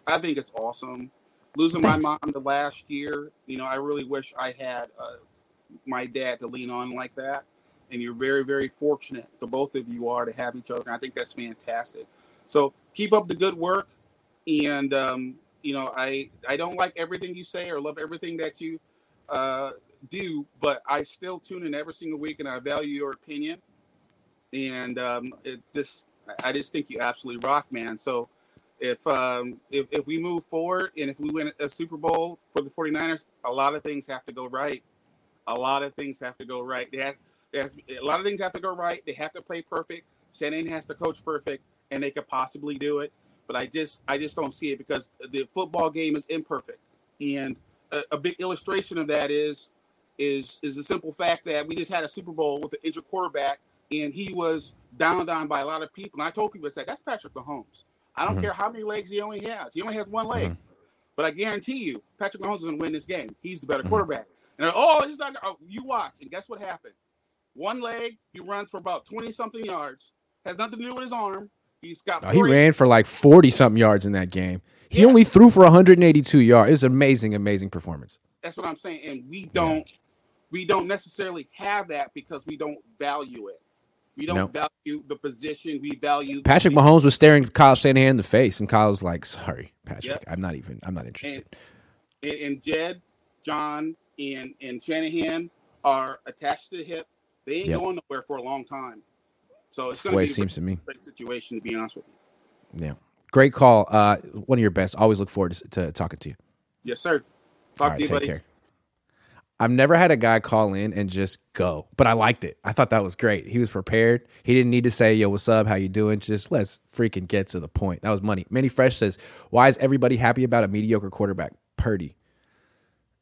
I think it's awesome. Losing Thanks. my mom the last year, you know, I really wish I had uh, my dad to lean on like that. And you're very, very fortunate, the both of you are, to have each other. And I think that's fantastic. So keep up the good work. And, um, you know, I, I don't like everything you say or love everything that you uh, do, but I still tune in every single week and I value your opinion. and um, it, this I just think you absolutely rock, man. So if um, if if we move forward and if we win a Super Bowl for the 49ers, a lot of things have to go right. A lot of things have to go right. It has, it has a lot of things have to go right. They have to play perfect. Shanahan has to coach perfect, and they could possibly do it. But I just I just don't see it because the football game is imperfect, and a, a big illustration of that is is is the simple fact that we just had a Super Bowl with an injured quarterback, and he was down down by a lot of people. And I told people, I said, that's Patrick Mahomes. I don't mm-hmm. care how many legs he only has. He only has one leg. Mm-hmm. But I guarantee you, Patrick Mahomes is going to win this game. He's the better mm-hmm. quarterback. And oh, he's not. Oh, you watch, and guess what happened? One leg, he runs for about twenty something yards. Has nothing to do with his arm. He's got. Oh, he ran for like forty something yards in that game. He yeah. only threw for 182 yards. It's amazing, amazing performance. That's what I'm saying, and we don't, yeah. we don't necessarily have that because we don't value it. We don't value the position. We value Patrick Mahomes was staring Kyle Shanahan in the face, and Kyle's like, "Sorry, Patrick, yep. I'm not even. I'm not interested." And, and Jed, John, and and Shanahan are attached to the hip. They ain't yep. going nowhere for a long time. So it's going to be it seems to me great situation to be honest with you. Yeah, great call. Uh, one of your best. Always look forward to, to talking to you. Yes, sir. Talk right, to you, buddy. Care. I've never had a guy call in and just go, but I liked it. I thought that was great. He was prepared. He didn't need to say, "Yo, what's up? How you doing?" Just let's freaking get to the point. That was money. Manny Fresh says, "Why is everybody happy about a mediocre quarterback, Purdy?"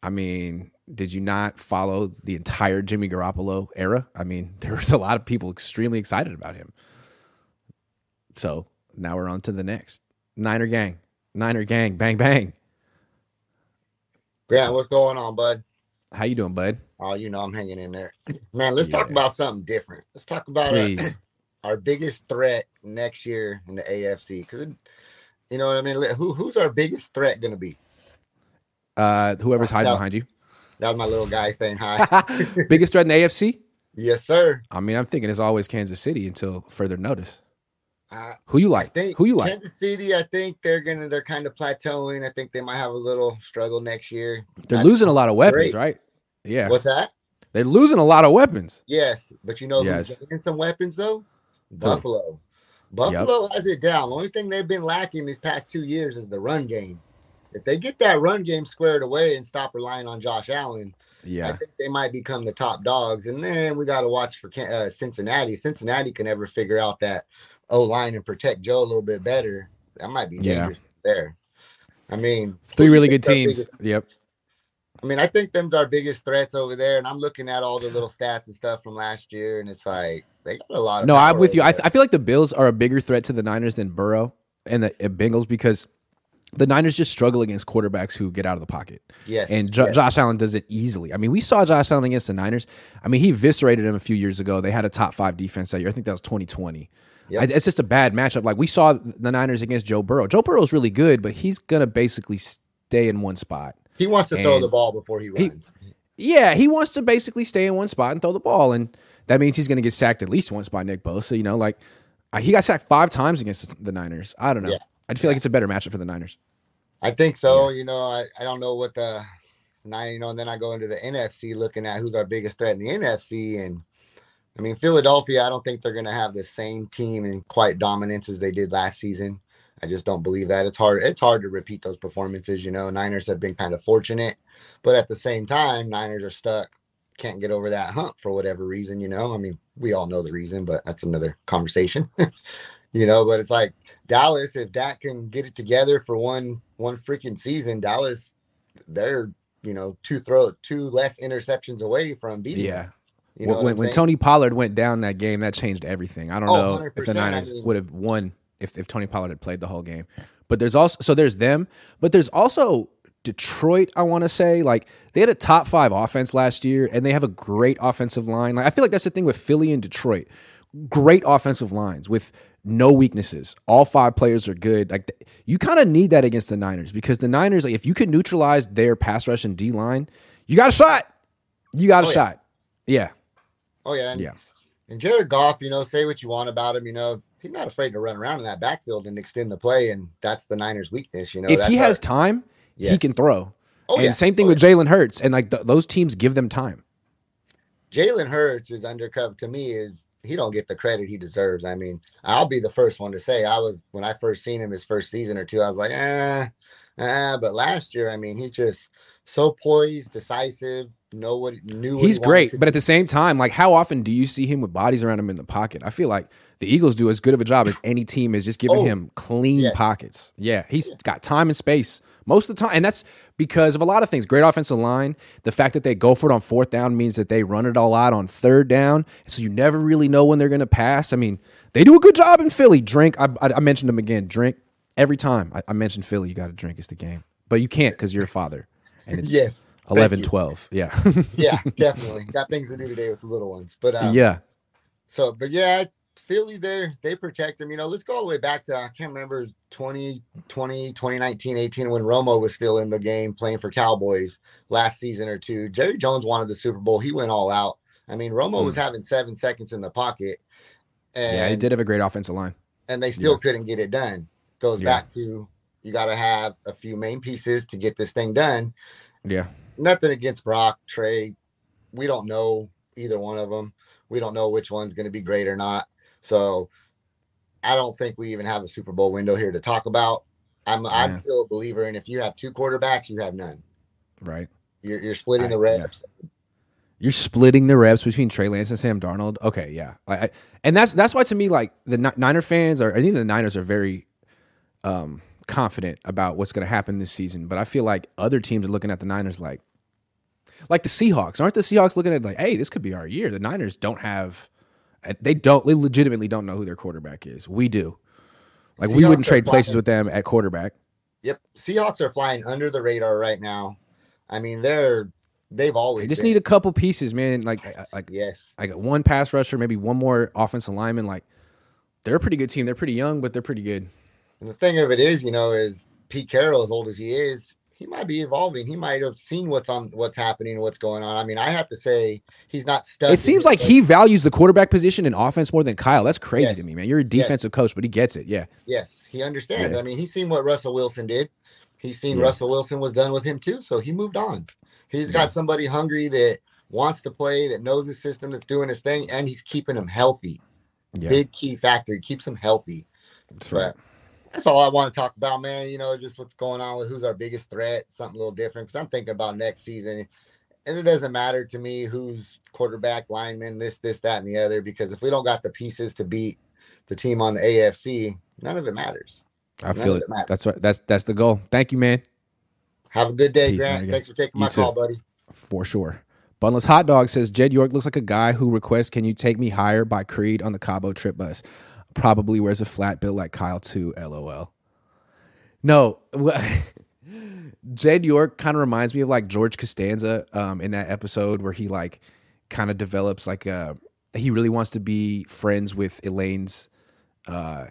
I mean, did you not follow the entire Jimmy Garoppolo era? I mean, <laughs> there was a lot of people extremely excited about him. So now we're on to the next Niner gang, Niner gang, bang bang. Grant, what's going on, bud? How you doing, bud? Oh, you know I'm hanging in there. <clears throat> Man, let's yeah. talk about something different. Let's talk about our, <clears throat> our, biggest threat next year in the AFC. Because, you know what I mean? Who, who's our biggest threat going to be? Uh, whoever's hiding behind you. That was my little guy saying hi. <laughs> biggest threat in the AFC? Yes, sir. I mean, I'm thinking it's always Kansas City until further notice. Uh, Who you like? Who you like? Kansas City. I think they're gonna. They're kind of plateauing. I think they might have a little struggle next year. They're losing a lot of weapons, great. right? Yeah. What's that? They're losing a lot of weapons. Yes, but you know yes. who's getting some weapons though? Buffalo. Buffalo yep. has it down. The only thing they've been lacking these past two years is the run game. If they get that run game squared away and stop relying on Josh Allen, yeah, I think they might become the top dogs. And then we got to watch for uh, Cincinnati. Cincinnati can ever figure out that O line and protect Joe a little bit better. That might be dangerous yeah. there. I mean, three really good teams. Biggest, yep. I mean, I think them's our biggest threats over there, and I'm looking at all the little stats and stuff from last year, and it's like they got a lot of. No, I'm with you. I, I, feel like the Bills are a bigger threat to the Niners than Burrow and the and Bengals because the Niners just struggle against quarterbacks who get out of the pocket. Yes, and jo- yes. Josh Allen does it easily. I mean, we saw Josh Allen against the Niners. I mean, he eviscerated him a few years ago. They had a top five defense that year. I think that was 2020. Yep. I, it's just a bad matchup. Like we saw the Niners against Joe Burrow. Joe Burrow is really good, but he's gonna basically stay in one spot. He wants to and throw the ball before he runs. He, yeah, he wants to basically stay in one spot and throw the ball, and that means he's going to get sacked at least once by Nick Bosa. You know, like uh, he got sacked five times against the Niners. I don't know. Yeah. I feel yeah. like it's a better matchup for the Niners. I think so. Yeah. You know, I, I don't know what the nine. You know, and then I go into the NFC looking at who's our biggest threat in the NFC, and I mean Philadelphia. I don't think they're going to have the same team and quite dominance as they did last season. I just don't believe that. It's hard. It's hard to repeat those performances. You know, Niners have been kind of fortunate, but at the same time, Niners are stuck. Can't get over that hump for whatever reason. You know, I mean, we all know the reason, but that's another conversation. <laughs> you know, but it's like Dallas. If Dak can get it together for one one freaking season, Dallas, they're you know two throw two less interceptions away from beating. Yeah. You know when, when Tony Pollard went down that game, that changed everything. I don't oh, know if the Niners I mean, would have won if, if Tony Pollard had played the whole game. But there's also so there's them, but there's also Detroit, I want to say, like they had a top five offense last year, and they have a great offensive line. Like I feel like that's the thing with Philly and Detroit. Great offensive lines with no weaknesses. All five players are good. Like you kind of need that against the Niners because the Niners, like if you can neutralize their pass rush and D line, you got a shot. You got a oh, shot. Yeah. Oh yeah. And, yeah. And Jared Goff, you know, say what you want about him. You know, he's not afraid to run around in that backfield and extend the play, and that's the Niners' weakness. You know, if he has time, yes. he can throw. Oh, and yeah. same thing oh, with yeah. Jalen Hurts, and like th- those teams give them time. Jalen Hurts is undercover to me is he don't get the credit he deserves. I mean, I'll be the first one to say I was when I first seen him his first season or two, I was like, eh, eh. But last year, I mean, he's just so poised, decisive, know what knew. What He's he great, but at the same time, like how often do you see him with bodies around him in the pocket? I feel like the Eagles do as good of a job as any team is just giving Oh, him clean yes. pockets. Yeah, he's got time and space most of the time, and that's because of a lot of things. Great offensive line. The fact that they go for it on fourth down means that they run it all out on third down, so you never really know when they're going to pass. I mean, they do a good job in Philly. Drink. I, I, I mentioned them again. Drink every time I, I mentioned Philly. You got to drink. It's the game, but you can't because you're a father, and it's Yes. thank 11, 12. Yeah, Yeah, <laughs> definitely got things to do today with the little ones. But um, yeah. So, but yeah, Philly there, they protect him. You know, let's go all the way back to, I can't remember, 2020, 2019, 18, when Romo was still in the game playing for Cowboys last season or two. Jerry Jones wanted the Super Bowl. He went all out. I mean, Romo was having seven seconds in the pocket. And, Hmm. Yeah, he did have a great offensive line. And they still Yeah. couldn't get it done. Goes Yeah. back to you got to have a few main pieces to get this thing done Yeah. nothing against Brock, Trey. We don't know either one of them. We don't know which one's going to be great or not. So I don't think we even have a Super Bowl window here to talk about. I'm I'm still a believer in if you have two quarterbacks, you have none. Right. You're, you're splitting the I- yeah. reps. You're splitting the reps between Trey Lance and Sam Darnold. Okay, yeah, I, I, and that's that's why to me, like the Ni- Niner fans are, I think the Niners are very um, confident about what's going to happen this season. But I feel like other teams are looking at the Niners like, like the Seahawks. Aren't the Seahawks looking at like, hey, this could be our year? The Niners don't have, they don't, they legitimately don't know who their quarterback is. We do. Like we wouldn't trade places flying- with them at quarterback. Yep, Seahawks are flying under the radar right now. I mean, they're they've always They just been. need a couple pieces, man. Like Yes, like yes, I got one pass rusher, maybe one more offensive lineman. Like they're a pretty good team. They're pretty young, but they're pretty good. And the thing of it is, you know, is Pete Carroll, as old as he is, he might be evolving. He might have seen what's on, what's happening, what's going on. I mean, I have to say, he's not stuck. It seems like ways. he values the quarterback position in offense more than Kyle. That's crazy Yes. to me, man. You're a defensive coach, but he gets it. Yeah. Yes, he understands. Yeah. I mean, he's seen what Russell Wilson did. He's seen Yeah. Russell Wilson was done with him too, so he moved on. He's Yeah. got somebody hungry that wants to play, that knows his system, that's doing his thing, and he's keeping him healthy. Big key factor. He keeps him healthy. That's right. That's all I want to talk about, man. You know, just what's going on with who's our biggest threat, something a little different. Because I'm thinking about next season, and it doesn't matter to me who's quarterback, lineman, this, this, that, and the other. Because if we don't got the pieces to beat the team on the AFC, none of it matters. I None feel it. it. That's right. That's that's the goal. Thank you, man. Have a good day, Peace, Grant. Thanks for taking You my too. call, buddy. For sure. Bunless Hot Dog says Jed York looks like a guy who requests, "Can you take me higher?" by Creed on the Cabo trip bus. Probably wears a flat bill like Kyle too. LOL. No, <laughs> Jed York kind of reminds me of like George Costanza um, in that episode where he like kind of develops like a he really wants to be friends with Elaine's uh,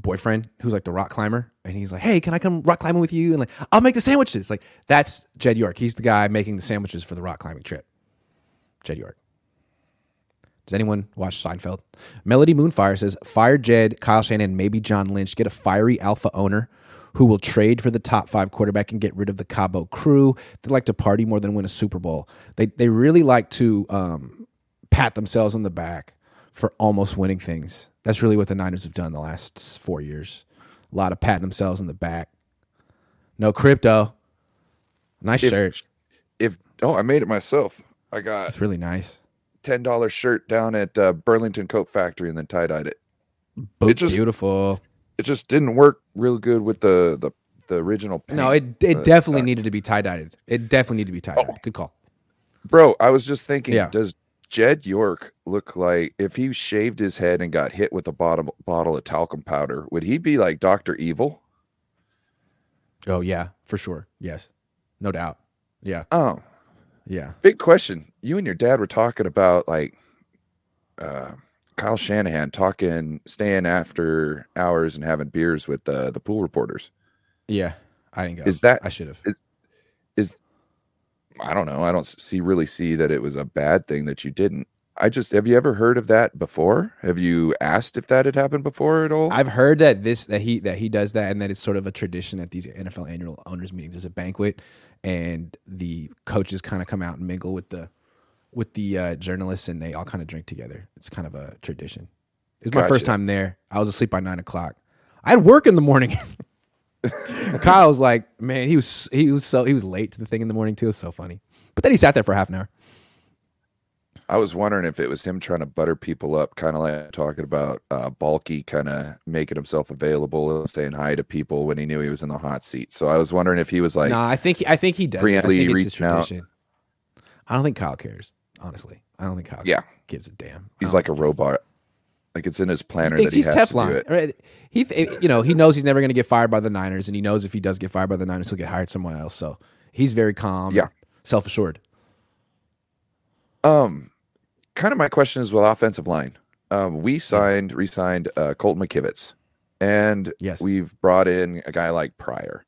boyfriend who's like the rock climber and he's like hey can i come rock climbing with you and like i'll make the sandwiches like that's jed york he's the guy making the sandwiches for the rock climbing trip jed york does anyone watch seinfeld melody moonfire says fire jed kyle shanahan maybe john lynch get a fiery alpha owner who will trade for the top five quarterback and get rid of the cabo crew they like to party more than win a super bowl they, they really like to um, pat themselves on the back for almost winning things. That's really what the Niners have done the last four years. A lot of patting themselves on the back. No crypto. Nice If- shirt. If oh, I made it myself. I got It's really nice. Ten dollar shirt down at uh, Burlington Coat Factory and then tie dyed it. Boot, It just- beautiful. It just didn't work real good with the the, the original. Paint. No, it it Uh, definitely needed to be tie dyed. It definitely needed to be tie dyed. Oh. Good call. Bro, I was just thinking, Yeah. does Jed York look like if he shaved his head and got hit with a bottle bottle of talcum powder, would he be like Doctor Evil? Oh yeah, for sure. Yes, no doubt. Yeah, Oh, yeah. big question. You and your dad were talking about like uh Kyle Shanahan talking staying after hours and having beers with the the pool reporters. Yeah, I didn't go. Is that- I should have. Is I don't know. I don't see really see that it was a bad thing that you didn't. I just have you ever heard of that before? Have you asked if that had happened before at all? I've heard that this that he that he does that and that it's sort of a tradition at these NFL annual owners meetings. There's a banquet and the coaches kind of come out and mingle with the with the uh, journalists, and they all kind of drink together. It's kind of a tradition. It was my first time there. I was asleep by nine o'clock. I had work in the morning. <laughs> Kyle was like, man, he was he was so he was late to the thing in the morning too. It was so funny. But then he sat there for half an hour. I was wondering if it was him trying to butter people up, kind of like talking about uh, Baalke, kind of making himself available and saying hi to people when he knew he was in the hot seat. So I was wondering if he was like, no, I think he, I think he does. I think it's his reaching out. tradition. I don't think Kyle cares. Honestly, I don't think Kyle Yeah. gives a damn. He's like a he robot. Like it's in his planner thinks that he he's has to do Teflon. it. He, you know, he knows he's never going to get fired by the Niners, and he knows if he does get fired by the Niners, he'll get hired somewhere else. So he's very calm. Yeah. self assured. Um, kind of my question is with offensive line. Um, we signed, re-signed uh, Colton McKivitz, and Yes. we've brought in a guy like Pryor.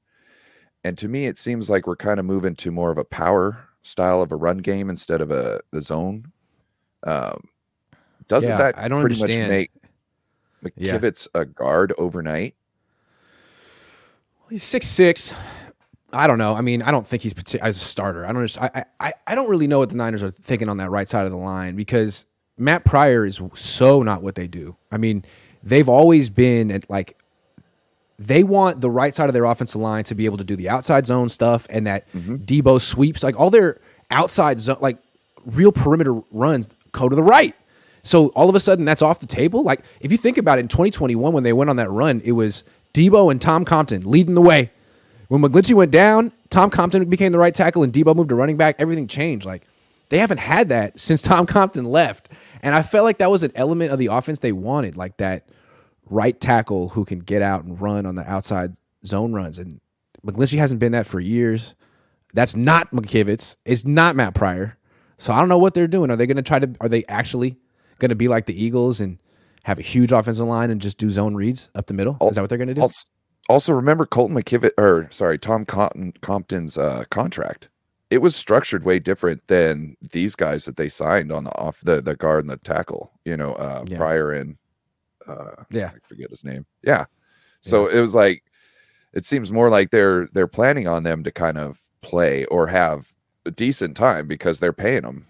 And to me, it seems like we're kind of moving to more of a power style of a run game instead of a the zone. Um, doesn't Yeah, that I don't pretty understand. much make Yeah. McKivitz a guard overnight? Well, he's six six. I don't know. I mean, I don't think he's partic- as a starter. I don't. Just, I, I I don't really know what the Niners are thinking on that right side of the line because Matt Pryor is so not what they do. I mean, they've always been at like they want the right side of their offensive line to be able to do the outside zone stuff and that mm-hmm. Deebo sweeps, like all their outside zone, like real perimeter runs go to the right. So all of a sudden that's off the table. Like if you think about it, in 2021 when they went on that run, it was Deebo and Tom Compton leading the way. When McGlinchey went down, Tom Compton became the right tackle and Deebo moved to running back. Everything changed. Like they haven't had that since <laughs> Tom Compton left. And I felt like that was an element of the offense they wanted, like that right tackle who can get out and run on the outside zone runs. And McGlinchey hasn't been that for years. That's not McKivitz. It's not Matt Pryor. So I don't know what they're doing. Are they going to try to? Are they actually going to be like the Eagles and have a huge offensive line and just do zone reads up the middle? Is that what they're going to do? Also, remember Colton McKivitz, or sorry, Tom Compton, Compton's uh, contract. It was structured way different than these guys that they signed on the off the the guard and the tackle. You know, uh, Yeah. Pryor and uh, Yeah. I forget his name. Yeah, so it was like it seems more like they're they're planning on them to kind of play or have a decent time because they're paying them.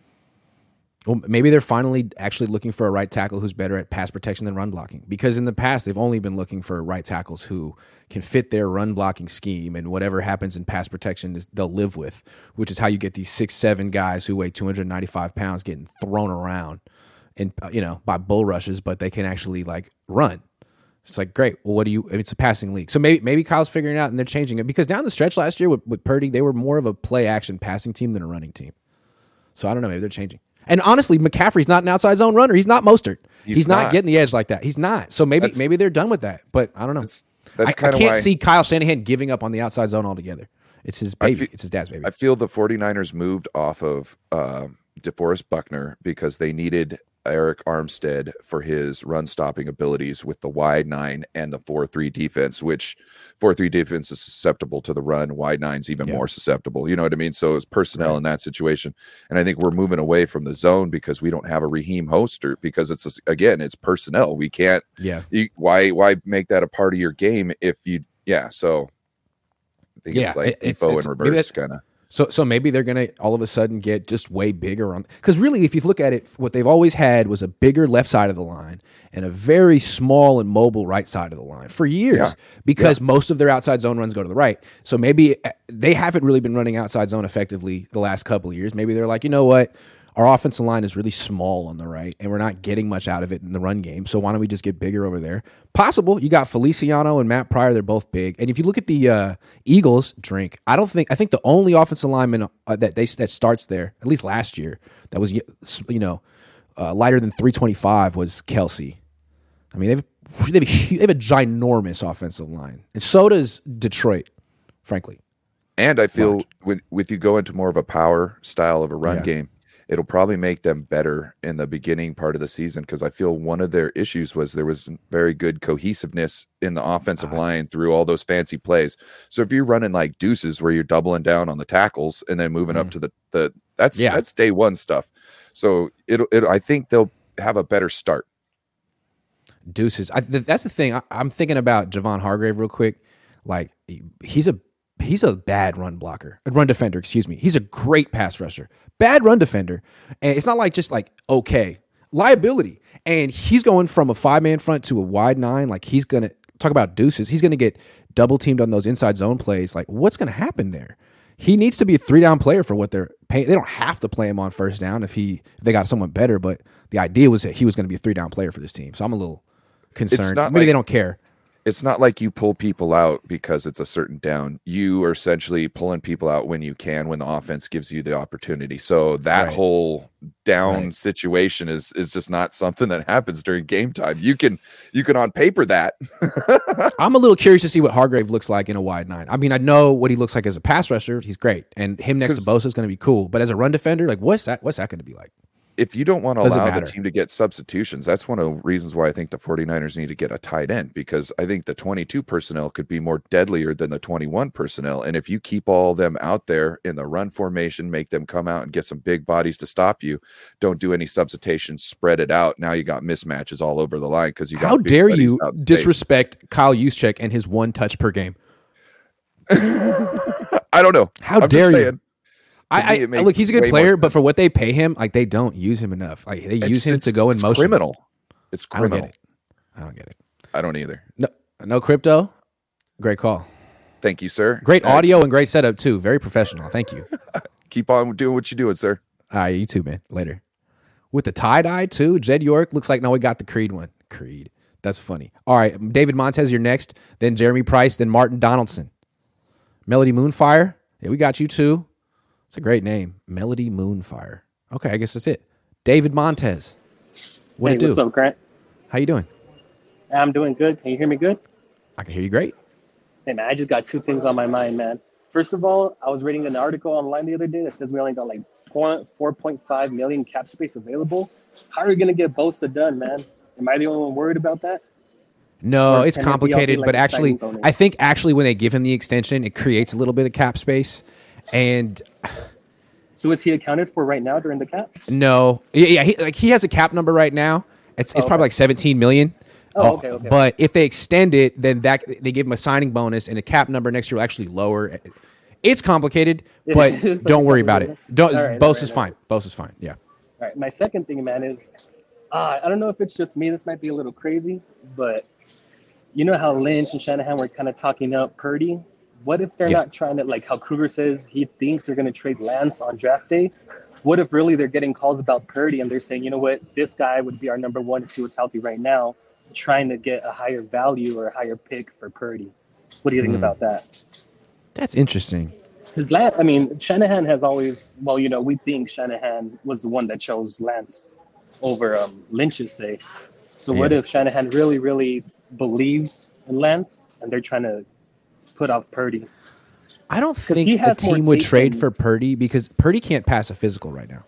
Well, maybe they're finally actually looking for a right tackle who's better at pass protection than run blocking. Because in the past, they've only been looking for right tackles who can fit their run blocking scheme, and whatever happens in pass protection is they'll live with. Which is how you get these six, seven guys who weigh 295 pounds getting thrown around, and uh, you know by bull rushes, but they can actually like run. It's like great. Well, what do you? It's a passing league, so maybe maybe Kyle's figuring it out and they're changing it because down the stretch last year with, with Purdy, they were more of a play action passing team than a running team. So I don't know. Maybe they're changing. And honestly, McCaffrey's not an outside zone runner. He's not Mostert. He's, He's not, not. getting the edge like that. He's not. So maybe That's- maybe they're done with that. But I don't know. That's that's I, I can't why see Kyle Shanahan giving up on the outside zone altogether. It's his baby. fe- it's his dad's baby. I feel the 49ers moved off of uh, DeForest Buckner because they needed Arik Armstead for his run stopping abilities with the wide nine and the 4 3 defense, which 4 3 defense is susceptible to the run. Wide nine's even Yeah. more susceptible. You know what I mean? So it's personnel Right. in that situation. And I think we're moving away from the zone because we don't have a Raheem Mostert because it's, a- again, it's personnel. We can't, yeah. you, why, why make that a part of your game if you, yeah. So I think Yeah, it's like it- it's- and reverse kind of. So so maybe they're gonna all of a sudden get just way bigger on because really if you look at it, what they've always had was a bigger left side of the line and a very small and mobile right side of the line for years Yeah. because most of their outside zone runs go to the right. So maybe uh, they haven't really been running outside zone effectively the last couple of years. Maybe they're like, you know what? Our offensive line is really small on the right, and we're not getting much out of it in the run game. So why don't we just get bigger over there? Possible. You got Feliciano and Matt Pryor; they're both big. And if you look at the uh, Eagles, drink. I don't think. I think the only offensive lineman uh, that they that starts there, at least last year, that was you know uh, lighter than three twenty five was Kelce. I mean, they've they have, a, they have a ginormous offensive line, and so does Detroit. Frankly, And I feel when with you go into more of a power style of a run Yeah. game, it'll probably make them better in the beginning part of the season because I feel one of their issues was there was very good cohesiveness in the offensive Ah. line through all those fancy plays. So if you're running like deuces where you're doubling down on the tackles and then moving up to the the that's Mm. Yeah. that's day one stuff. So it'll it I think they'll have a better start. deuces. I, th- that's the thing. I, I'm thinking about Javon Hargrave real quick. Like he's a he's a bad run blocker, a run defender. Excuse me. He's a great pass rusher, bad run defender, and it's not like just like okay liability. And he's going from a five man front to a wide nine. Like he's gonna talk about deuces. He's gonna get double teamed on those inside zone plays. Like what's gonna happen there? He needs to be a three down player for what they're paying. They don't have to play him on first down if he if they got someone better. But the idea was that he was going to be a three down player for this team. So I'm a little concerned. Maybe like, they don't care it's not like you pull people out because it's a certain down. You are essentially pulling people out when you can, when the offense gives you the opportunity. So that right. whole down right. situation is is just not something that happens during game time. You can you can on paper that. <laughs> I'm a little curious to see what Hargrave looks like in a wide nine. I mean, I know what he looks like as a pass rusher. He's great, and him next to Bosa is going to be cool. But as a run defender, like what's that? What's that going to be like? If you don't want to allow the team to get substitutions, that's one of the reasons why I think the 49ers need to get a tight end because I think the 22 personnel could be more deadlier than the 21 personnel. And if you keep all them out there in the run formation, make them come out and get some big bodies to stop you, don't do any substitutions, spread it out. Now you got mismatches all over the line because you got How dare you disrespect Kyle Juszczyk and his one touch per game? <laughs> I don't know. How I'm dare you? I, I look, he's a good player, but for what they pay him, like they don't use him enough. Like they it's, use him to go in motion. Criminal. It's criminal. I don't get it. I don't get it. I don't either. No, no crypto. Great call. Thank you, sir. Great audio and great setup too. Very professional. Thank you. <laughs> Keep on doing what you're doing, sir. All right, you too, man. Later. With the tie dye too. Jed York looks like now we got the Creed one. Creed. That's funny. All right, David Montez, you're next. Then Jeremy Price. Then Martin Donaldson. Melody Moonfire. Yeah, we got you too. It's a great name, Melody Moonfire. Okay, I guess that's it. David Montez. What hey, do? What's up, Grant? How you doing? I'm doing good. Can you hear me good? I can hear you great. Hey man, I just got two things on my mind, man. First of all, I was reading an article online the other day that says we only got like 4.5 million cap space available. How are we gonna get Bosa done, man? Am I the only one worried about that? No, or it's complicated, like but actually, I think actually when they give him the extension, it creates a little bit of cap space. And so is he accounted for right now during the cap? No, yeah, he, like he has a cap number right now. It's, it's oh, probably like 17 million. Oh, okay, okay. But if they extend it, then that they give him a signing bonus, and a cap number next year will actually lower. It's complicated, <laughs> but don't worry about it. Don't. Right, Bose right, is fine. Bose is fine. Yeah. All right. My second thing, man, is uh, I don't know if it's just me. This might be a little crazy, but you know how Lynch and Shanahan were kind of talking up Purdy what if they're yes. not trying to like how Krueger says he thinks they're going to trade Lance on draft day? What if really they're getting calls about Purdy and they're saying, you know what, this guy would be our number one if he was healthy right now, trying to get a higher value or a higher pick for Purdy. What do you think hmm. about that? That's interesting. Because Lance, I mean, Shanahan has always, well, you know, we think Shanahan was the one that chose Lance over um, Lynch's say. So yeah. what if Shanahan really, really believes in Lance and they're trying to put off Purdy. I don't think the team would trade for Purdy because Purdy can't pass a physical right now.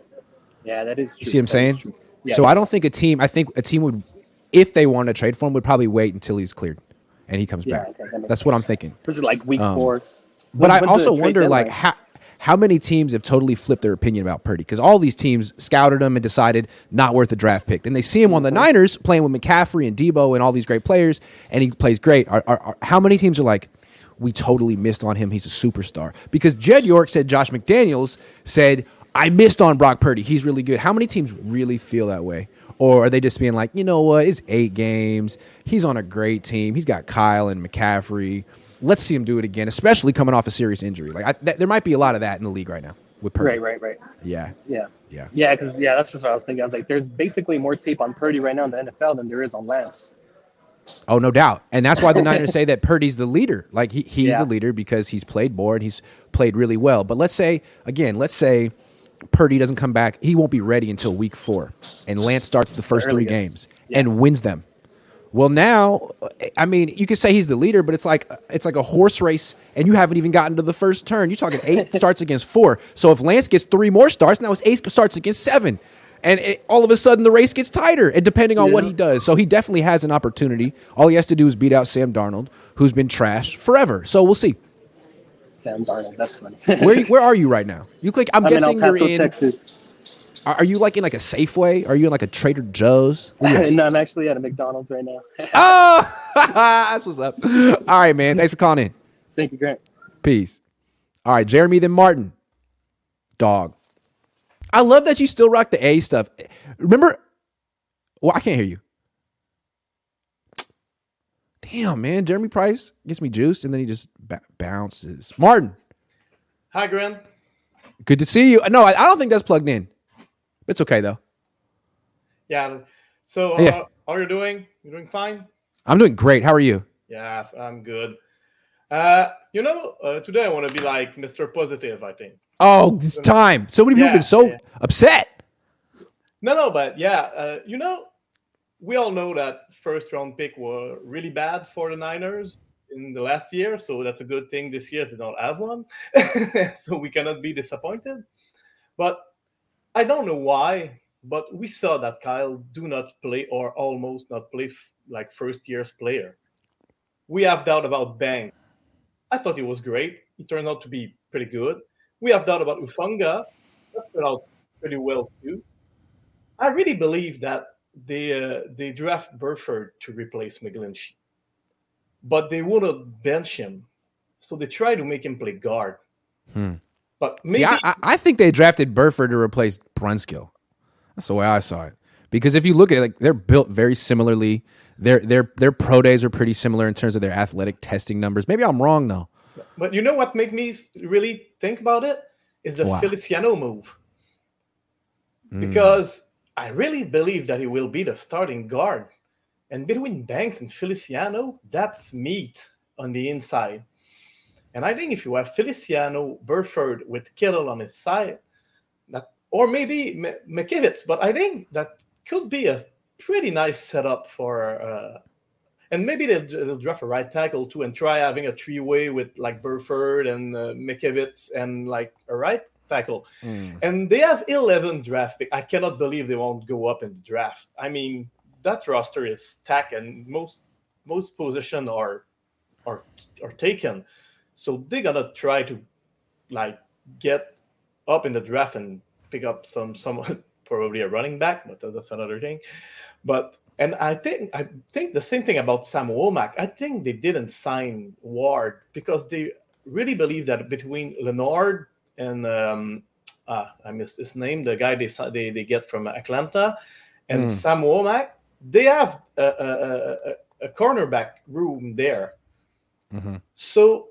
Yeah, that is true. You see what I'm saying? Yeah, so I don't think a team. I think a team would, if they want to trade for him, would probably wait until he's cleared and he comes yeah, back. Okay, that That's sense. what I'm thinking. This is like week um, four. But I also wonder, like, how how many teams have totally flipped their opinion about Purdy? Because all these teams scouted him and decided not worth a draft pick. Then they see him on the mm-hmm. Niners playing with McCaffrey and Deebo and all these great players, and he plays great. Are, are, are, how many teams are like, we totally missed on him. He's a superstar. Because Jed York said Josh McDaniels said, I missed on Brock Purdy. He's really good. How many teams really feel that way? Or are they just being like, you know what? It's eight games. He's on a great team. He's got Kyle and McCaffrey. Let's see him do it again, especially coming off a serious injury. Like I, th- there might be a lot of that in the league right now with Purdy. Right, right, right. Yeah, yeah, yeah, yeah. Because yeah, that's just what I was thinking. I was like, there's basically more tape on Purdy right now in the NFL than there is on Lance. Oh, no doubt. And that's why the Niners <laughs> say that Purdy's the leader. Like he, he's yeah. the leader because he's played more and he's played really well. But let's say, again, let's say Purdy doesn't come back. He won't be ready until week four. And Lance starts the first three games yeah. and wins them. Well, now, I mean, you could say he's the leader, but it's like it's like a horse race, and you haven't even gotten to the first turn. You're talking eight <laughs> starts against four. So if Lance gets three more starts, now it's eight starts against seven and it, all of a sudden the race gets tighter, and depending on yeah. what he does. So he definitely has an opportunity. All he has to do is beat out Sam Darnold, who's been trashed forever. So we'll see. Sam Darnold, that's funny. where <laughs> where are you right now? You click. I'm, I'm guessing in you're in Texas. Are, are you like in like a Safeway? Are you in like a Trader Joe's? <laughs> no, I'm actually at a McDonald's right now. <laughs> oh, that's what's up. All right, man. Thanks for calling in. Thank you, Grant. Peace. All right, Jeremy, then Martin. Dog. I love that you still rock the A stuff. Remember? Well, I can't hear you. Damn, man. Jeremy Price gets me juice and then he just b- bounces. Martin. Hi, Grant. Good to see you. No, I, I, don't think that's plugged in. It's okay, though. Yeah. So, uh, yeah. how are you doing? You're doing fine? I'm doing great. How are you? Yeah, I'm good. Uh, you know, uh, today I want to be like Mr. Positive, I think. Oh, it's time. So many people yeah, have been so yeah. upset. No, no, but yeah, uh, you know, we all know that first round pick were really bad for the Niners in the last year, so that's a good thing this year they don't have one. <laughs> so we cannot be disappointed. But I don't know why, but we saw that Kyle do not play or almost not play f- like first year's player. We have doubt about Banks. I thought it was great. It turned out to be pretty good. We have doubt about Ufanga. That turned out pretty well too. I really believe that they uh, they draft Burford to replace McGlinchey, but they wouldn't bench him, so they try to make him play guard. Hmm. But maybe See, I, I, think they drafted Burford to replace Brunskill. That's the way I saw it. Because if you look at it, like they're built very similarly. Their their their pro days are pretty similar in terms of their athletic testing numbers. Maybe I'm wrong though. But you know what made me really think about it is the wow. Feliciano move. Hmm. Because I really believe that he will be the starting guard. And between Banks and Feliciano, that's meat on the inside. And I think if you have Feliciano, Burford with Kittle on his side, that or maybe M- McKivitz, but I think that could be a pretty nice setup for. Uh, and maybe they'll, they'll, draft a right tackle too, and try having a three-way with like Burford and uh, and like a right tackle. Mm. And they have 11 draft pick. I cannot believe they won't go up in the draft. I mean, that roster is stacked and most most position are are are taken. So they're gonna try to like get up in the draft and pick up some someone probably a running back, but that's another thing. But and I think I think the same thing about Sam Womack. I think they didn't sign Ward because they really believe that between Leonard and um, ah, I missed his name. The guy they they, they get from Atlanta and mm. Sam Womack. They have a, a, a, a cornerback room there. Mm-hmm. So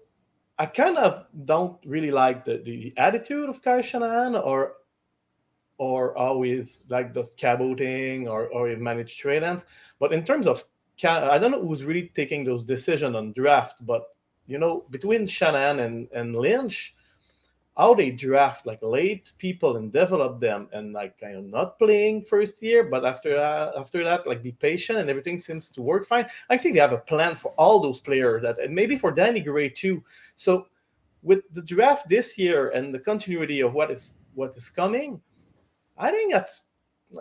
I kind of don't really like the, the attitude of Kyle Shanahan or or always like those caboting or or manage trade ends. But in terms of I don't know who's really taking those decisions on draft, but you know, between Shanahan and, and Lynch, how they draft like late people and develop them and like not playing first year but after that after that like be patient and everything seems to work fine i think they have a plan for all those players that and maybe for danny gray too so with the draft this year and the continuity of what is what is coming i think that's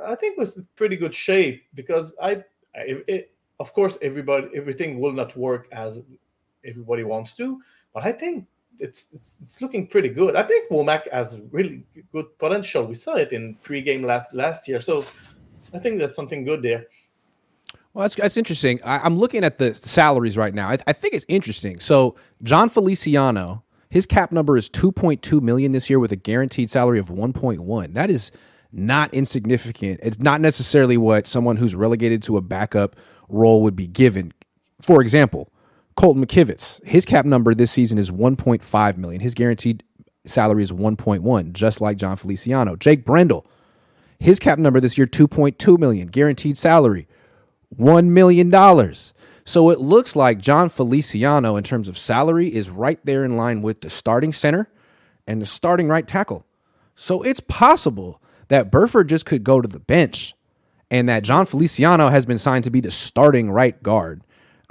i think was pretty good shape because i it, of course everybody everything will not work as everybody wants to but i think it's, it's, it's looking pretty good. I think Womack has really good potential. We saw it in pregame last last year, so I think there's something good there. Well, that's that's interesting. I, am looking at the salaries right now. I, I, think it's interesting. So Jon Feliciano, his cap number is 2.2 million this year with a guaranteed salary of 1.1. That is not insignificant. It's not necessarily what someone who's relegated to a backup role would be given. For example, Colton McKivitz, his cap number this season is 1.5 million. His guaranteed salary is 1.1, just like Jon Feliciano. Jake Brendel, his cap number this year 2.2 million, guaranteed salary 1 million dollars. So it looks like Jon Feliciano in terms of salary is right there in line with the starting center and the starting right tackle. So it's possible that Burford just could go to the bench and that Jon Feliciano has been signed to be the starting right guard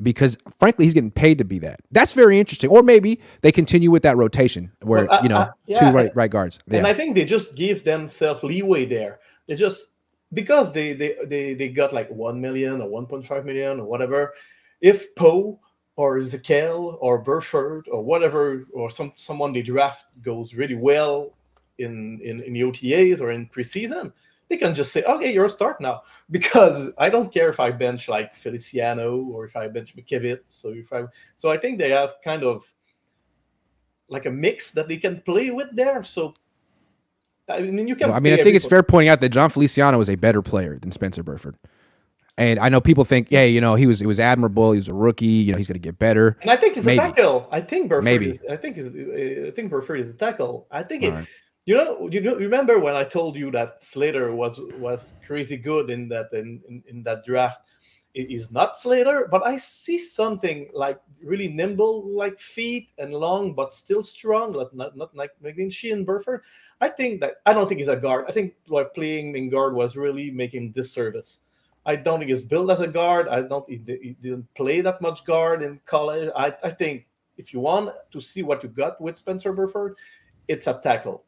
because frankly he's getting paid to be that. That's very interesting. Or maybe they continue with that rotation where well, uh, you know uh, yeah, two right right guards. Yeah. And I think they just give themselves leeway there. They just because they they they, they got like 1 million or 1.5 million or whatever. If Poe or Ezekiel or Burford or whatever or some someone they draft goes really well in in, in the OTAs or in preseason, they can just say, okay, you're a start now. <laughs> Because I don't care if I bench like Feliciano or if I bench McKivitz. So if I so I think they have kind of like a mix that they can play with there. So I mean, you can. Well, I mean, I think it's fair pointing out that Jon Feliciano is a better player than Spencer Burford. And I know people think, yeah, you know, he was it was admirable. He was a rookie. You know, he's going to get better. And I think he's Maybe. a tackle. I think Burford. Maybe. Is, I think is. I think Burford is a tackle. I think it. Right. You know, you know, remember when I told you that Slater was was crazy good in that in, in, in that draft? It is not Slater, but I see something like really nimble, like feet and long, but still strong, like not not like McGlinchey and Burford. I think that I don't think he's a guard. I think like playing in guard was really making disservice I don't think he's built as a guard. I don't. He, he didn't play that much guard in college. I, I think if you want to see what you got with Spencer Burford, it's a tackle.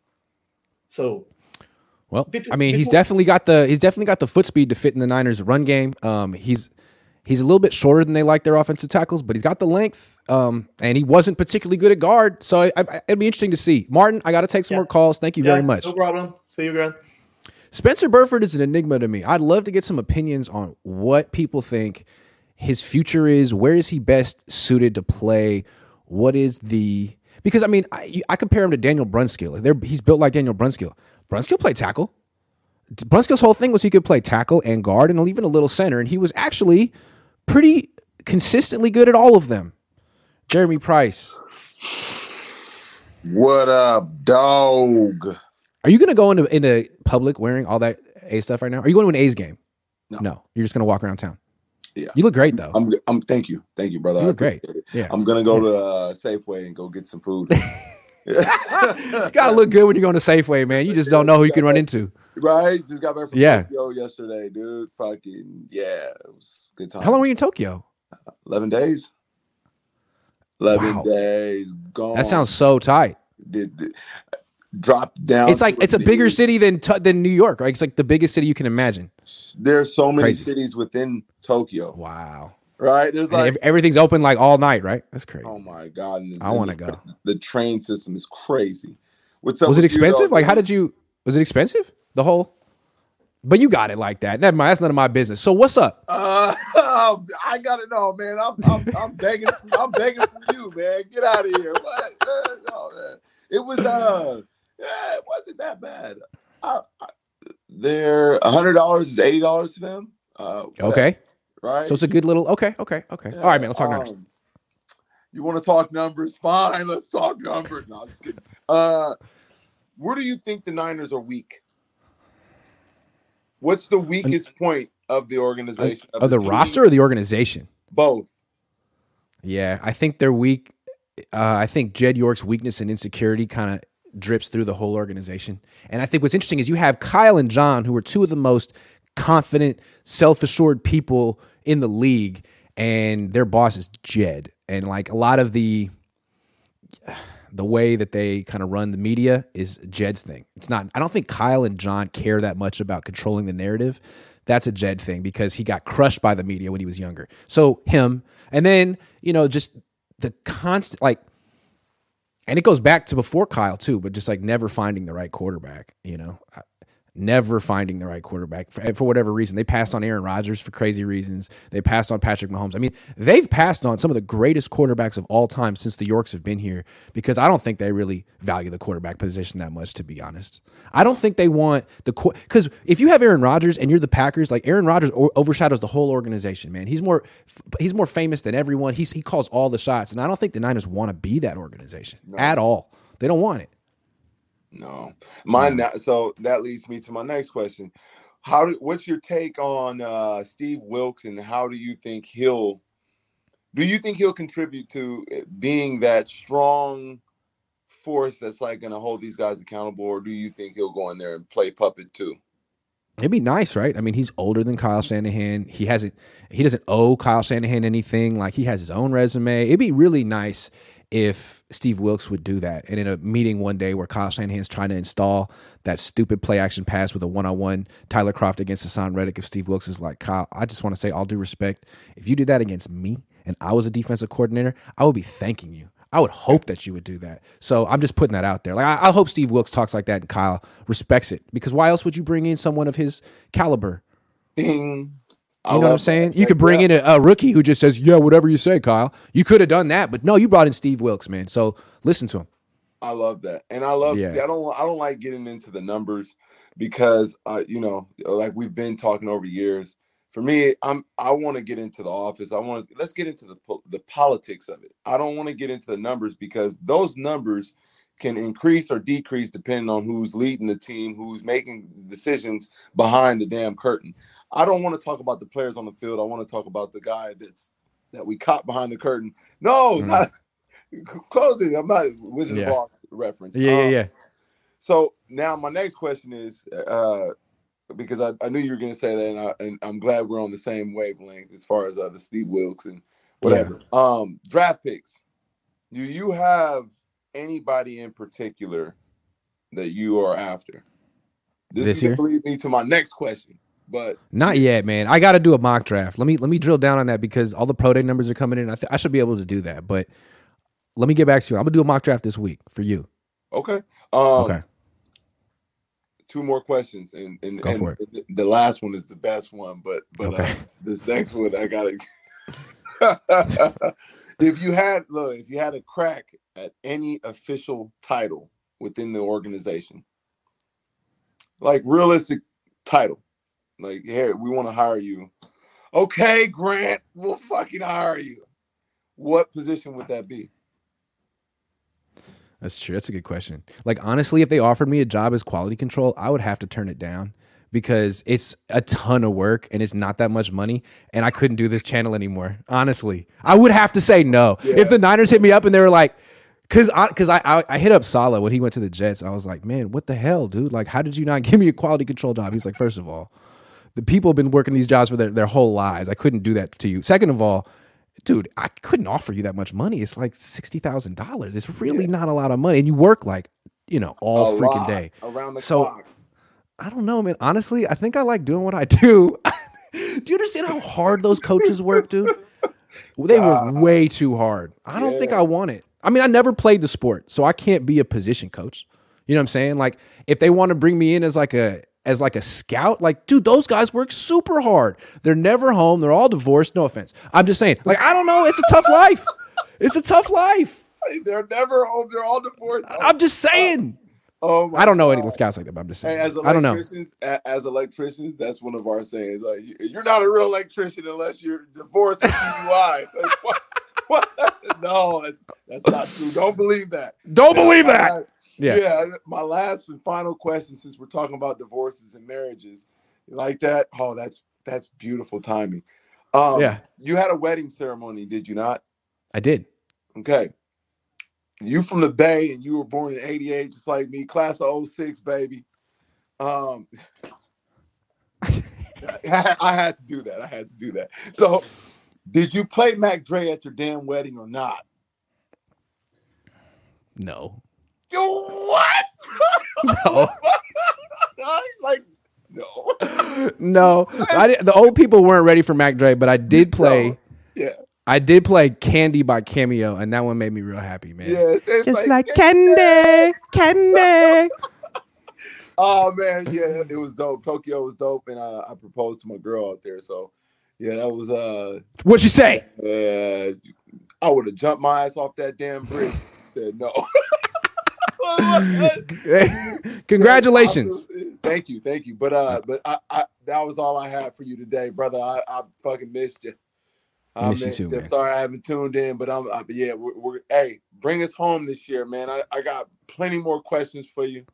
So, well, I mean, he's definitely got the he's definitely got the foot speed to fit in the Niners' run game. Um, he's he's a little bit shorter than they like their offensive tackles, but he's got the length. Um, and he wasn't particularly good at guard, so I, I, it'd be interesting to see. Martin, I got to take some yeah. more calls. Thank you yeah, very much. No problem. See you again. Spencer Burford is an enigma to me. I'd love to get some opinions on what people think his future is. Where is he best suited to play? What is the because I mean I, I compare him to Daniel Brunskill. They're, he's built like Daniel Brunskill. Brunskill played tackle. Brunskill's whole thing was he could play tackle and guard and even a little center, and he was actually pretty consistently good at all of them. Jeremy Price. What up, dog? Are you going to go into into public wearing all that A stuff right now? Are you going to an A's game? No, no. You're just going to walk around town. Yeah, you look great though. I'm. I'm. Thank you. Thank you, brother. You look great. Yeah, I'm gonna go to uh, Safeway and go get some food. <laughs> you gotta look good when you're going to Safeway, man. You just don't know who you can run into. Right. Just got back from yeah. Tokyo yesterday, dude. Fucking yeah, it was good time. How long were you in Tokyo? Eleven days. Eleven wow. days gone. That sounds so tight. Did, did, dropped down. It's like it's a bigger city than than New York, right? It's like the biggest city you can imagine. There's so many crazy. cities within Tokyo. Wow. Right? There's like everything's open like all night, right? That's crazy. Oh my god! And, I want to go. The train system is crazy. What's up? Was it expensive? You, like, how did you? Was it expensive? The whole. But you got it like that. Never mind. That's none of my business. So what's up? Uh, <laughs> I gotta know, man. I'm, I'm, I'm begging. I'm begging for you, man. Get out of here. What? No, man. It was uh yeah, it wasn't that bad. I, I, they're a hundred dollars is eighty dollars to them. Uh, okay, right. So it's a good little. Okay, okay, okay. Yeah, All right, man. Let's talk um, numbers. You want to talk numbers? Fine, let's talk numbers. No, I'm just kidding. Uh, where do you think the Niners are weak? What's the weakest point of the organization? Of, of the, the roster or the organization? Both. Yeah, I think they're weak. Uh, I think Jed York's weakness and insecurity kind of drips through the whole organization. And I think what's interesting is you have Kyle and John, who are two of the most confident, self assured people in the league, and their boss is Jed. And like a lot of the the way that they kind of run the media is Jed's thing. It's not I don't think Kyle and John care that much about controlling the narrative. That's a Jed thing because he got crushed by the media when he was younger. So him and then, you know, just the constant like and it goes back to before Kyle too, but just like never finding the right quarterback, you know, never finding the right quarterback for, for, whatever reason. They passed on Aaron Rodgers for crazy reasons. They passed on Patrick Mahomes. I mean, they've passed on some of the greatest quarterbacks of all time since the Yorks have been here because I don't think they really value the quarterback position that much, to be honest. I don't think they want the because if you have Aaron Rodgers and you're the Packers, like Aaron Rodgers overshadows the whole organization. Man, he's more he's more famous than everyone. He's he calls all the shots, and I don't think the Niners want to be that organization no. at all. They don't want it. No, mine. Now, so that leads me to my next question. How do? What's your take on uh, Steve Wilks, and how do you think he'll? Do you think he'll contribute to eh, being that strong force that's like going to hold these guys accountable, or do you think he'll go in there and play puppet too? It'd be nice, right? I mean, he's older than Kyle Shanahan. He hasn't. He doesn't owe Kyle Shanahan anything. Like he has his own resume. It'd be really nice if Steve Wilks would do that. And in a meeting one day where Kyle Shanahan's trying to install that stupid play action pass with a one on one Tyler Kroft against Haason Reddick, if Steve Wilks is like, Kyle, I just want to say all due respect, if you did that against me and I was a defensive coordinator, I would be thanking you. I would hope that you would do that. So I'm just putting that out there. Like I, I hope Steve Wilks talks like that and Kyle respects it. Because why else would you bring in someone of his caliber? Ding. You know what I'm saying? You could bring in a, a, rookie who just says, "Yeah, whatever you say, Kyle." You could have done that, but no, you brought in Steve Wilks, man. So listen to him. I love that, and I love. Yeah. See, I don't. I don't like getting into the numbers because, uh, you know, like we've been talking over years. For me, I'm. I want to get into the office. I want. to Let's get into the the politics of it. I don't want to get into the numbers because those numbers can increase or decrease depending on who's leading the team, who's making decisions behind the damn curtain. I don't want to talk about the players on the field. I want to talk about the guy that's that we caught behind the curtain. No, Mhm. not <laughs> closing. I'm not Wizard Yeah. of Oz reference. Yeah, yeah, Um, yeah. So now my next question is, uh, because I, I knew you were going to say that, and, I, and I'm glad we're on the same wavelength as far as uh, the Steve Wilks and whatever. Um, draft picks. Do you have anybody in particular that you are after? This, This is going year? to lead me to my next question. But Not yet, man. I got to do a mock draft. Let me let me drill down on that because all the pro day numbers are coming in. I, th- I should be able to do that, but let me get back to you. I'm gonna do a mock draft this week for you. okay, um, Okay. Two more questions, and and, Go and for the- the last one is the best one, but but Okay. uh, this next one I gotta. <laughs> if you had look, if you had a crack at any official title within the organization, like realistic title, like here we want to hire you. Okay, Grant, we'll fucking hire you. What position would that be? That's true. That's a good question. Like honestly, if they offered me a job as quality control, I would have to turn it down because it's a ton of work and it's not that much money and I couldn't do this channel anymore. Honestly. I would have to say no. If the Niners hit me up and they were like Cause I, cause I, I, I hit up Salah when he went to the Jets. I was like, man, what the hell, dude? Like, how did you not <laughs> give me a quality control job? He's like, first of all, the people have been working these jobs for their, their whole lives. I couldn't do that to you. Second of all, dude, I couldn't offer you that much money. It's like sixty thousand dollars. It's really not a lot of money, and you work like you know all A freaking lot, day. around the so clock. I don't know, man. Honestly, I think I like doing what I do. <laughs> do you understand how hard those coaches work, dude? They work way too hard. I don't think I want it. I mean, I never played the sport, so I can't be a position coach. You know what I'm saying? Like, if they want to bring me in as like a as like a scout, like, dude, those guys work super hard. They're never home. They're all divorced. No offense. I'm just saying. Like, I don't know. It's a tough life. It's a tough life. They're never home. They're all divorced. I'm just saying. Oh, oh my I don't know any God. scouts like that, but I'm just saying. Hey, as I don't know. as electricians, that's one of our sayings. Like, you- you're not a real electrician unless you're divorced and <laughs> DUI. Like, what? what? <laughs> No, that's that's not true. Don't believe that. Don't believe that. Yeah. yeah. My last and final question, since we're talking about divorces and marriages, like that. Oh, that's that's beautiful timing. Um, Yeah. You had a wedding ceremony, did you not? I did. Okay. You from the Bay and you were born in 88, just like me, class of 06, baby. Um I <laughs> I had to do that. I had to do that. So did you play Mac Dre at your damn wedding or not? No. Yo, what? No. <laughs> He's like, no. no, I did, the old people weren't ready for Mac Dre, but I did play. Yeah. I did play Candy by Cameo, and that one made me real happy, man. Yeah, it's Just like, like Candy, Candy. <laughs> Oh man, yeah, it was dope. Tokyo was dope, and uh, I proposed to my girl out there. So, yeah, that was uh, What'd you say? uh, I would have jumped my ass off that damn bridge. Said no. <laughs> <laughs> Congratulations. Thank you, thank you. But uh, but I, I that was all I had for you today, brother. I, I fucking missed you. I miss you too, man. Sorry I haven't tuned in, but I'm uh, yeah. We're, we're hey, bring us home this year, man. I, I got plenty more questions for you,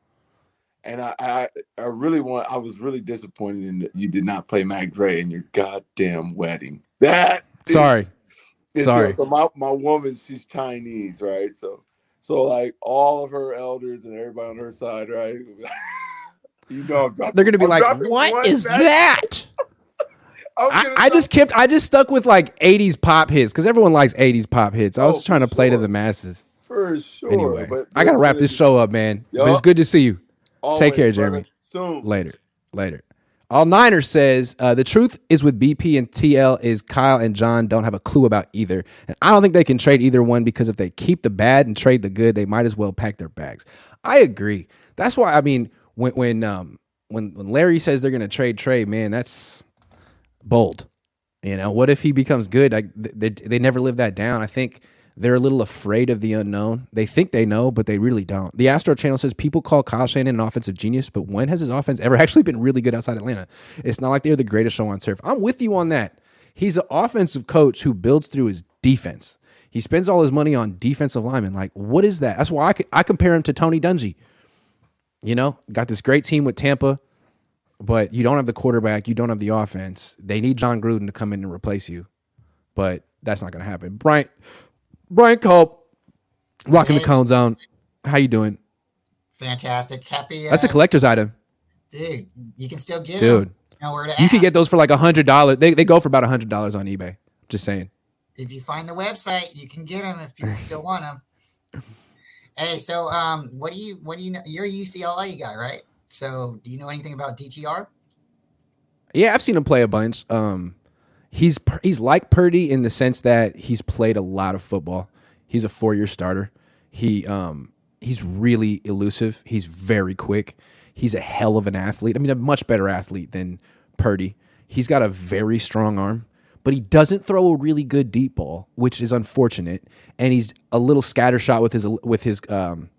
and I, I I really want. I was really disappointed in that you did not play Mac Dre in your goddamn wedding. That Sorry. is Sorry. So my my woman, she's Chinese, right? So so like all of her elders and everybody on her side, right? <laughs> you know, dropping, They're gonna be I'm like, "What is back." that?" <laughs> I'm I, just kept. I just stuck with like '80s pop hits because everyone likes '80s pop hits. I was Oh, trying to play to the masses. for sure. Anyway, but I gotta wrap this show up, man. But it's good to see you. always, Take care, brother. Jeremy. Soon. Later. Later. All Niner says uh, the truth is with BP and TL is Kyle and John don't have a clue about either, and I don't think they can trade either one because if they keep the bad and trade the good, they might as well pack their bags. I agree. That's why I mean when when um when when Larry says they're gonna trade Trey, man, that's bold. You know, what if he becomes good? Like they they never live that down. I think they're a little afraid of the unknown. They think they know, but they really don't. The Astro channel says people call Kyle Shanahan an offensive genius, but when has his offense ever <laughs> actually been really good outside Atlanta? It's not like they're the greatest show on turf. I'm with you on that. He's an offensive coach who builds through his defense. He spends all his money on defensive linemen. Like, what is that? That's why I, I compare him to Tony Dungy. You know, got this great team with Tampa, but you don't have the quarterback. You don't have the offense. They need Jon Gruden to come in and replace you, but that's not going to happen. Brian, Brian Culp, rocking hey. the cone zone. How you doing? Fantastic. Happy. Uh, that's a collector's item. Dude, you can still get dude. Them. You, know you can get those for like a hundred dollars. They they go for about a hundred dollars on eBay. Just saying. If you find the website, you can get them if people still want them. Hey, so um, what do you what do you know? You're a UCLA guy, right? So do you know anything about DTR? Yeah, I've seen him play a bunch. Um, he's he's like Purdy in the sense that he's played a lot of football. He's a four year starter. He um he's really elusive. He's very quick. He's a hell of an athlete. I mean, a much better athlete than Purdy. He's got a very strong arm but he doesn't throw a really good deep ball, which is unfortunate. And he's a little scattershot with his with his um,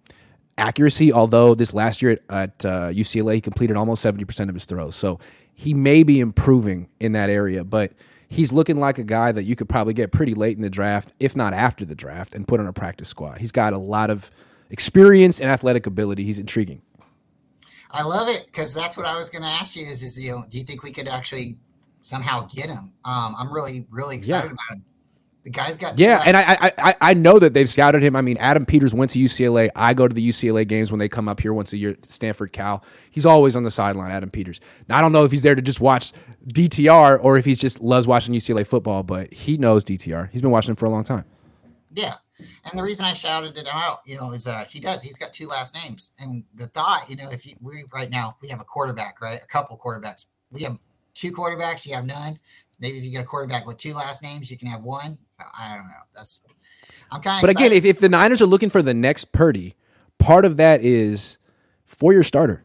accuracy. Although this last year at, at uh, UCLA, he completed almost seventy percent of his throws, so he may be improving in that area. But he's looking like a guy that you could probably get pretty late in the draft, if not after the draft, and put on a practice squad. He's got a lot of experience and athletic ability. He's intriguing. I love it because that's what I was going to ask you. Is is you know, do you think we could actually somehow get him. Um, I'm really, really excited yeah. about him. The guy's got yeah, and I, I I know that they've scouted him. I mean, Adam Peters went to UCLA. I go to the UCLA games when they come up here once a year. Stanford, Cal. He's always on the sideline. Adam Peters. Now, I don't know if he's there to just watch DTR or if he's just loves watching UCLA football, but he knows DTR. He's been watching him for a long time. Yeah, and the reason I shouted it out, you know, is uh, he does. He's got two last names, and the thought, you know, if you, we right now we have a quarterback, right, a couple quarterbacks. We have two quarterbacks, you have none. Maybe if you get a quarterback with two last names, you can have one. I don't know. That's I'm kind of. But excited. again, if, if the Niners are looking for the next Purdy, part of that is for your starter.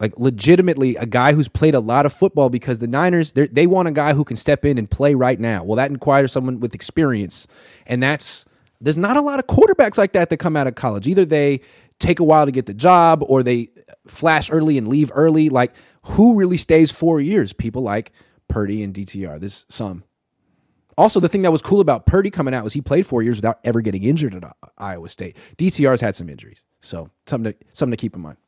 Like legitimately, a guy who's played a lot of football because the Niners they want a guy who can step in and play right now. Well, that requires someone with experience, and that's there's not a lot of quarterbacks like that that come out of college. Either they take a while to get the job, or they flash early and leave early. Like who really stays four years? People like Purdy and DTR. This some. Also, the thing that was cool about Purdy coming out was he played four years without ever getting injured at Iowa State. DTR's had some injuries, so something to something to keep in mind.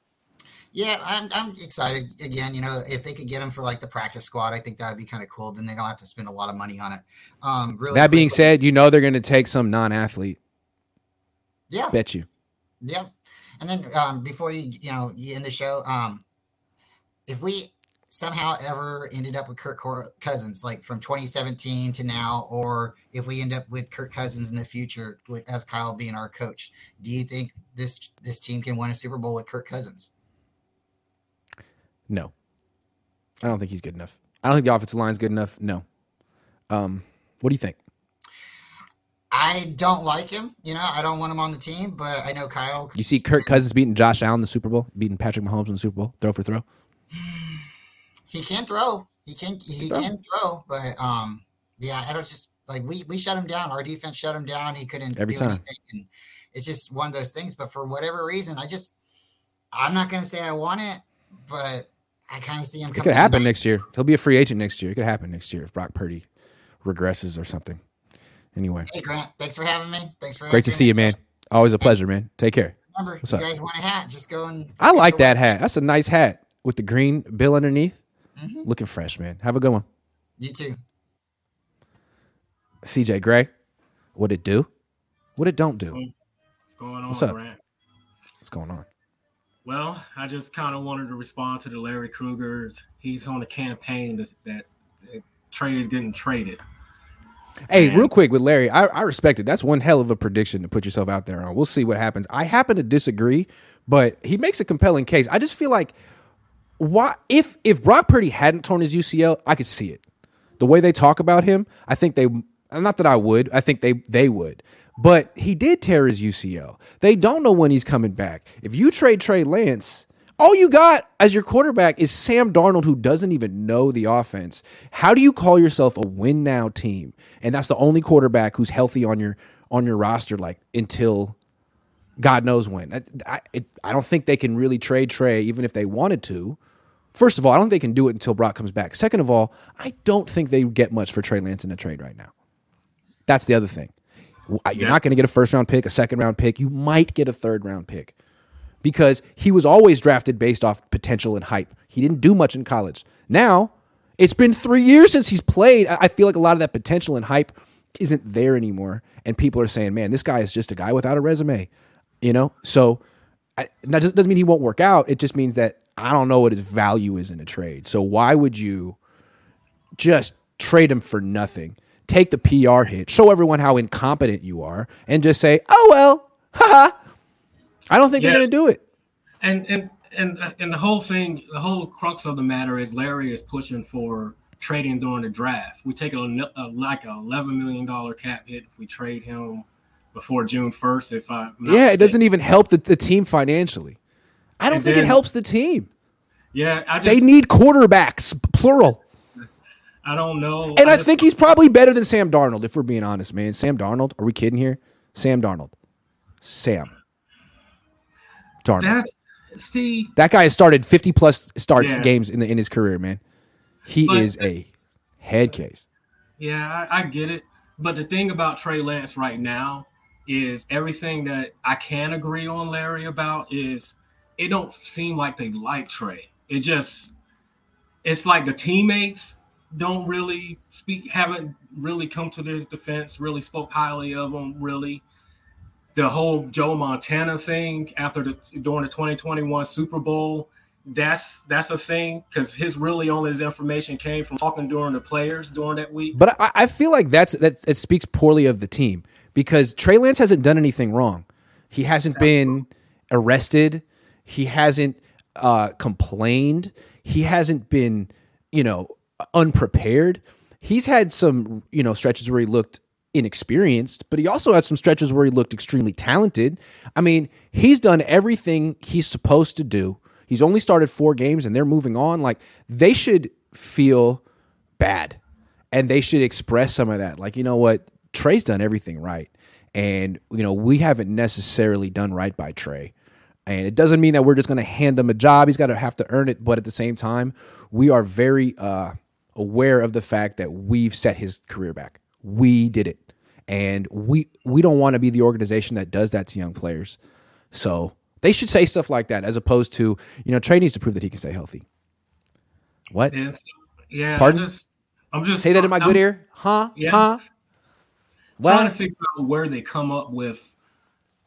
Yeah, I'm, I'm excited again. You know, if they could get him for like the practice squad, I think that would be kind of cool. Then they don't have to spend a lot of money on it. Um, really. That being said, you know they're going to take some non-athlete. Yeah, bet you. Yeah, and then um, before you you know you end the show, um, if we somehow ever ended up with Kirk Cousins, like from 2017 to now, or if we end up with Kirk Cousins in the future, with, as Kyle being our coach, do you think this this team can win a Super Bowl with Kirk Cousins? No, I don't think he's good enough. I don't think the offensive line is good enough. No. Um, what do you think? I don't like him. You know, I don't want him on the team, but I know Kyle. You see Kirk Cousins beating Josh Allen in the Super Bowl, beating Patrick Mahomes in the Super Bowl, throw for throw. He can't throw. He can't. He throw. can throw. But um, yeah, I don't just like we we shut him down. Our defense shut him down. He couldn't every time. And it's just one of those things. But for whatever reason, I just I'm not going to say I want it, but I kind of see him. Coming. It could happen next year. He'll be a free agent next year. It could happen next year if Brock Purdy regresses or something. Anyway. Hey Grant, thanks for having me. Thanks for great to see you, man. Always a pleasure, man. Take care. Remember, What's you up? guys want a hat? Just go and. I like that hat. That's a nice hat with the green bill underneath. Mm-hmm. Looking fresh, man. Have a good one. You too. CJ Gray, what it do? What it don't do? What's going on, What's up? Grant? What's going on? Well, I just kind of wanted to respond to the Larry Krueger's. He's on a campaign that, that, that Trey is getting traded. Hey, real quick with Larry, I, I respect it. That's one hell of a prediction to put yourself out there on. We'll see what happens. I happen to disagree, but he makes a compelling case. I just feel like why if if Brock Purdy hadn't torn his UCL, I could see it. The way they talk about him, I think they not that I would, I think they they would. But he did tear his UCL. They don't know when he's coming back. If you trade Trey Lance, all you got as your quarterback is Sam Darnold, who doesn't even know the offense. How do you call yourself a win now team? And that's the only quarterback who's healthy on your on your roster like until God knows when. I, I, it, I don't think they can really trade Trey, even if they wanted to. First of all, I don't think they can do it until Brock comes back. Second of all, I don't think they get much for Trey Lance in a trade right now. That's the other thing. You're yeah. not going to get a first round pick, a second round pick. You might get a third round pick because he was always drafted based off potential and hype. He didn't do much in college. Now, it's been three years since he's played. I feel like a lot of that potential and hype isn't there anymore. And people are saying, man, this guy is just a guy without a resume, you know? So I, that doesn't mean he won't work out. It just means that I don't know what his value is in a trade. So why would you just trade him for nothing? Take the PR hit, show everyone how incompetent you are, and just say, oh, well, <laughs> haha. I don't think yeah. they're going to do it. And, and, and, uh, and the whole thing, the whole crux of the matter is Larry is pushing for trading during the draft. We take a, a like a eleven million dollar cap hit if we trade him before June first. If I yeah, mistaken. it doesn't even help the, the team financially. I don't and think then, it helps the team. Yeah, just, they need quarterbacks, plural. I don't know, and I, I think he's probably better than Sam Darnold. If we're being honest, man, Sam Darnold. Are we kidding here? Sam Darnold, Sam Darnold. That's see, that guy has started fifty plus starts yeah. games in the in his career, man. He but, is a head case. Yeah, I, I get it. But the thing about Trey Lance right now is everything that I can agree on Larry about is it don't seem like they like Trey. It just it's like the teammates don't really speak haven't really come to his defense, really spoke highly of him, really. The whole Joe Montana thing after the during the 2021 Super Bowl, that's that's a thing because his really only his information came from talking during the players during that week. But I, I feel like that's that it speaks poorly of the team because Trey Lance hasn't done anything wrong. He hasn't been arrested. He hasn't uh, complained. He hasn't been, you know, unprepared. He's had some, you know, stretches where he looked inexperienced, but he also had some stretches where he looked extremely talented. I mean, he's done everything he's supposed to do He's only started four games and they're moving on. Like they should feel bad and they should express some of that. Like, you know what? Trey's done everything right. And, you know, we haven't necessarily done right by Trey. And it doesn't mean that we're just going to hand him a job. He's got to have to earn it. But at the same time, we are very uh, aware of the fact that we've set his career back. We did it. And we we don't want to be the organization that does that to young players. So they should say stuff like that as opposed to, you know, Trey needs to prove that he can stay healthy. What? Yes. Yeah. Pardon? I'm just, I'm just say that in my I'm, good ear. Huh? Yeah. Huh? Well, trying to figure out where they come up with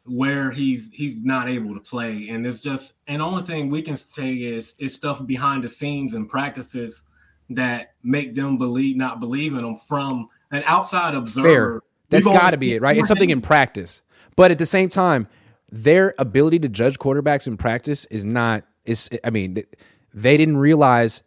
where he's he's not able to play, and it's just and the only thing we can say is is stuff behind the scenes and practices that make them believe not believe in them from an outside observer. Fair. That's got to be it, right? It's something in practice, but at the same time, their ability to judge quarterbacks in practice is not is I mean they didn't realize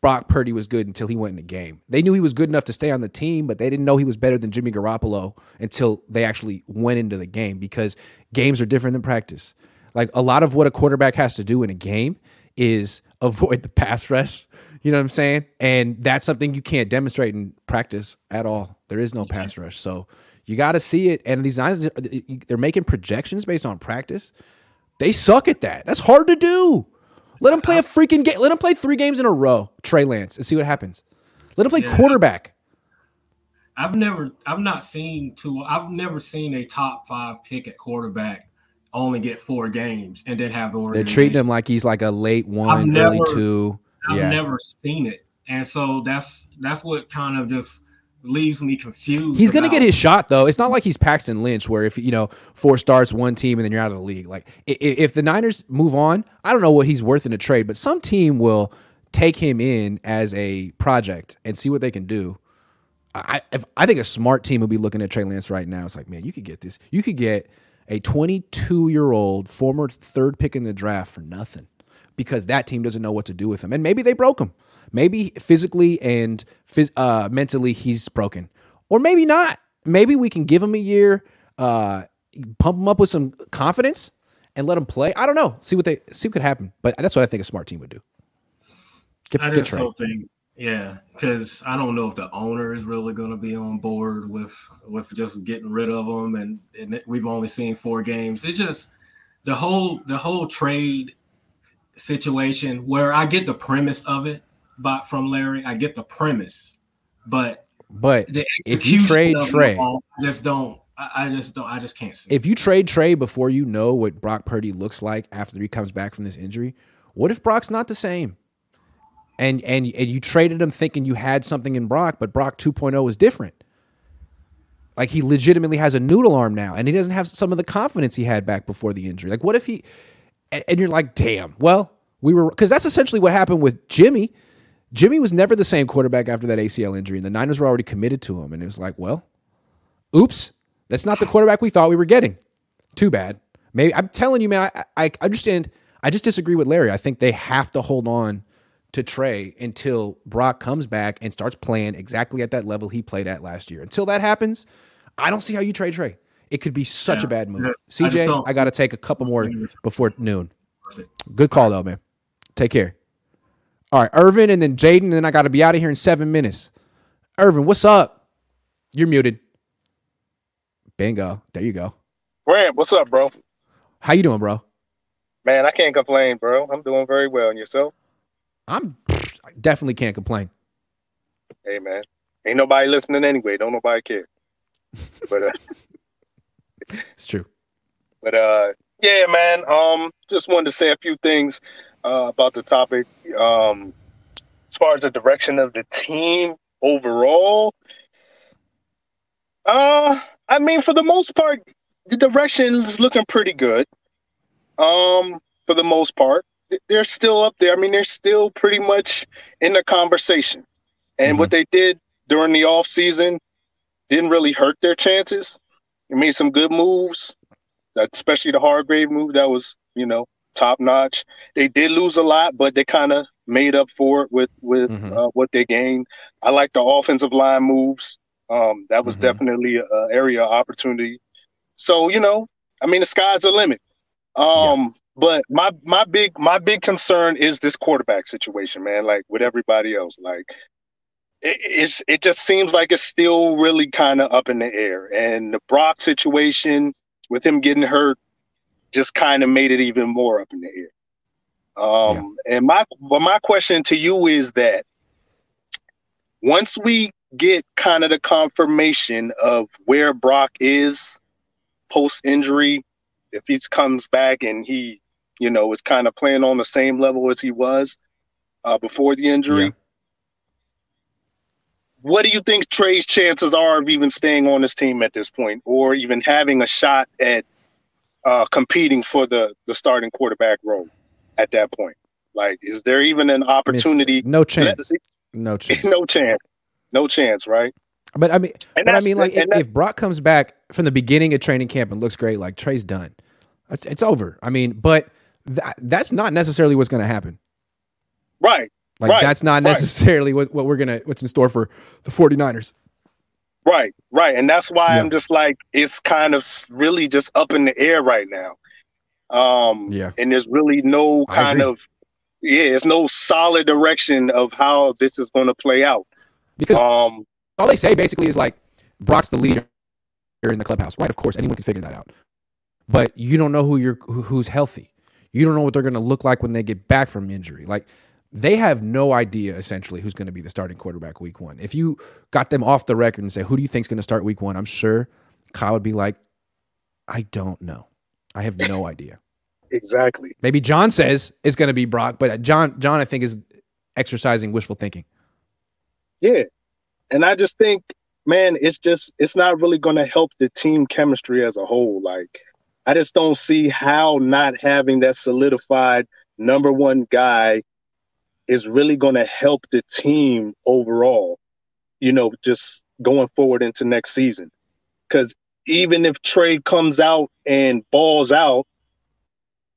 Brock Purdy was good until he went in the game. They knew he was good enough to stay on the team, but they didn't know he was better than Jimmy Garoppolo until they actually went into the game because games are different than practice. Like a lot of what a quarterback has to do in a game is <laughs> avoid the pass rush. You know what I'm saying? And that's something you can't demonstrate in practice at all. There is no pass rush. So you got to see it. And these guys, uh, they're making projections based on practice. They suck at that. That's hard to do. Let them play a freaking game. Let them play three games in a row, Trey Lance, and see what happens. Let them play yeah. quarterback. I've never, I've not seen two. I've never seen a top five pick at quarterback only get four games and then have the. They're treating him like he's like a late one, never, early two. I've yeah. never seen it, and so that's that's what kind of just leaves me confused. He's going to get his shot though. It's not like he's Paxton Lynch, where if you know four starts one team and then you're out of the league. Like if the Niners move on, I don't know what he's worth in a trade, but some team will take him in as a project and see what they can do. I if, I think a smart team would be looking at Trey Lance right now. It's like, man, you could get this. You could get a 22 year old former third pick in the draft for nothing because that team doesn't know what to do with him, and maybe they broke him. Maybe physically and phys- uh, mentally he's broken, or maybe not. Maybe we can give him a year, uh, pump him up with some confidence, and let him play. I don't know. See what they see what could happen. But that's what I think a smart team would do. Get, I just hoping Yeah, because I don't know if the owner is really going to be on board with with just getting rid of them, and, and we've only seen four games. It's just the whole the whole trade situation where I get the premise of it, but from Larry, I get the premise, but but if you trade Trey, ball, I just don't. I just don't. I just can't see. If you trade Trey before you know what Brock Purdy looks like after he comes back from this injury, what if Brock's not the same? And and and you traded him thinking you had something in Brock, but Brock 2.0 is different. Like he legitimately has a noodle arm now, and he doesn't have some of the confidence he had back before the injury. Like, what if he? And you're like, damn. Well, we were because that's essentially what happened with Jimmy. Jimmy was never the same quarterback after that ACL injury, and the Niners were already committed to him. And it was like, well, oops, that's not the quarterback we thought we were getting. Too bad. Maybe I'm telling you, man. I, I understand. I just disagree with Larry. I think they have to hold on to Trey until Brock comes back and starts playing exactly at that level he played at last year. Until that happens, I don't see how you trade Trey. It could be such yeah. a bad move. CJ, I, I got to take a couple more before noon. Good call though, man. Take care. All right, Irvin and then Jaden, and then I got to be out of here in seven minutes. Irvin, what's up? You're muted. Bingo. There you go. Grant, what's up, bro? How you doing, bro? Man, I can't complain, bro. I'm doing very well. And yourself? I'm I definitely can't complain. Hey, man. Ain't nobody listening anyway. Don't nobody care. But uh, <laughs> it's true. But uh, yeah, man. Um, just wanted to say a few things uh, about the topic. Um, as far as the direction of the team overall, uh, I mean, for the most part, the direction is looking pretty good. Um, for the most part, they're still up there. I mean, they're still pretty much in the conversation. And mm-hmm. what they did during the off season didn't really hurt their chances. They made some good moves, especially the Hargrave move. That was, you know, top notch. They did lose a lot, but they kind of made up for it with with mm-hmm. uh, what they gained. I like the offensive line moves. Um, that was mm-hmm. definitely an area of opportunity. So you know, I mean, the sky's the limit. Um, yeah. But my my big my big concern is this quarterback situation, man. Like with everybody else, like it, it's it just seems like it's still really kind of up in the air. And the Brock situation with him getting hurt just kind of made it even more up in the air. Um, yeah. And my but my question to you is that once we get kind of the confirmation of where Brock is post injury, if he comes back and he, you know, is kind of playing on the same level as he was uh, before the injury. Yeah. What do you think Trey's chances are of even staying on this team at this point, or even having a shot at uh, competing for the the starting quarterback role at that point? Like, is there even an opportunity? no chance. No <laughs> chance. no chance. No chance. Right. But I mean, and but I mean, like, if, if, Brock comes back from the beginning of training camp and looks great, like Trey's done, it's, it's over. I mean, but that, that's not necessarily what's going to happen. Right. Like right, that's not necessarily right. what, what we're gonna what's in store for the 49ers. Right, right. And that's why yeah. I'm just like, it's kind of really just up in the air right now. Um, yeah. And there's really no kind of, yeah, it's no solid direction of how this is going to play out. Because um, all they say basically is like, Brock's the leader in the clubhouse, right? Of course, anyone can figure that out. But you don't know who you're who's healthy. You don't know what they're going to look like when they get back from injury. Like they have no idea essentially who's going to be the starting quarterback week one. If you got them off the record and say, who do you think is going to start week one? I'm sure Kyle would be like, I don't know. I have no <laughs> idea. Exactly. Maybe John says it's going to be Brock, but John, John, I think is exercising wishful thinking. Yeah. And I just think, man, it's just, it's not really going to help the team chemistry as a whole. Like, I just don't see how not having that solidified number one guy is really going to help the team overall, you know, just going forward into next season. Because even if Trey comes out and balls out,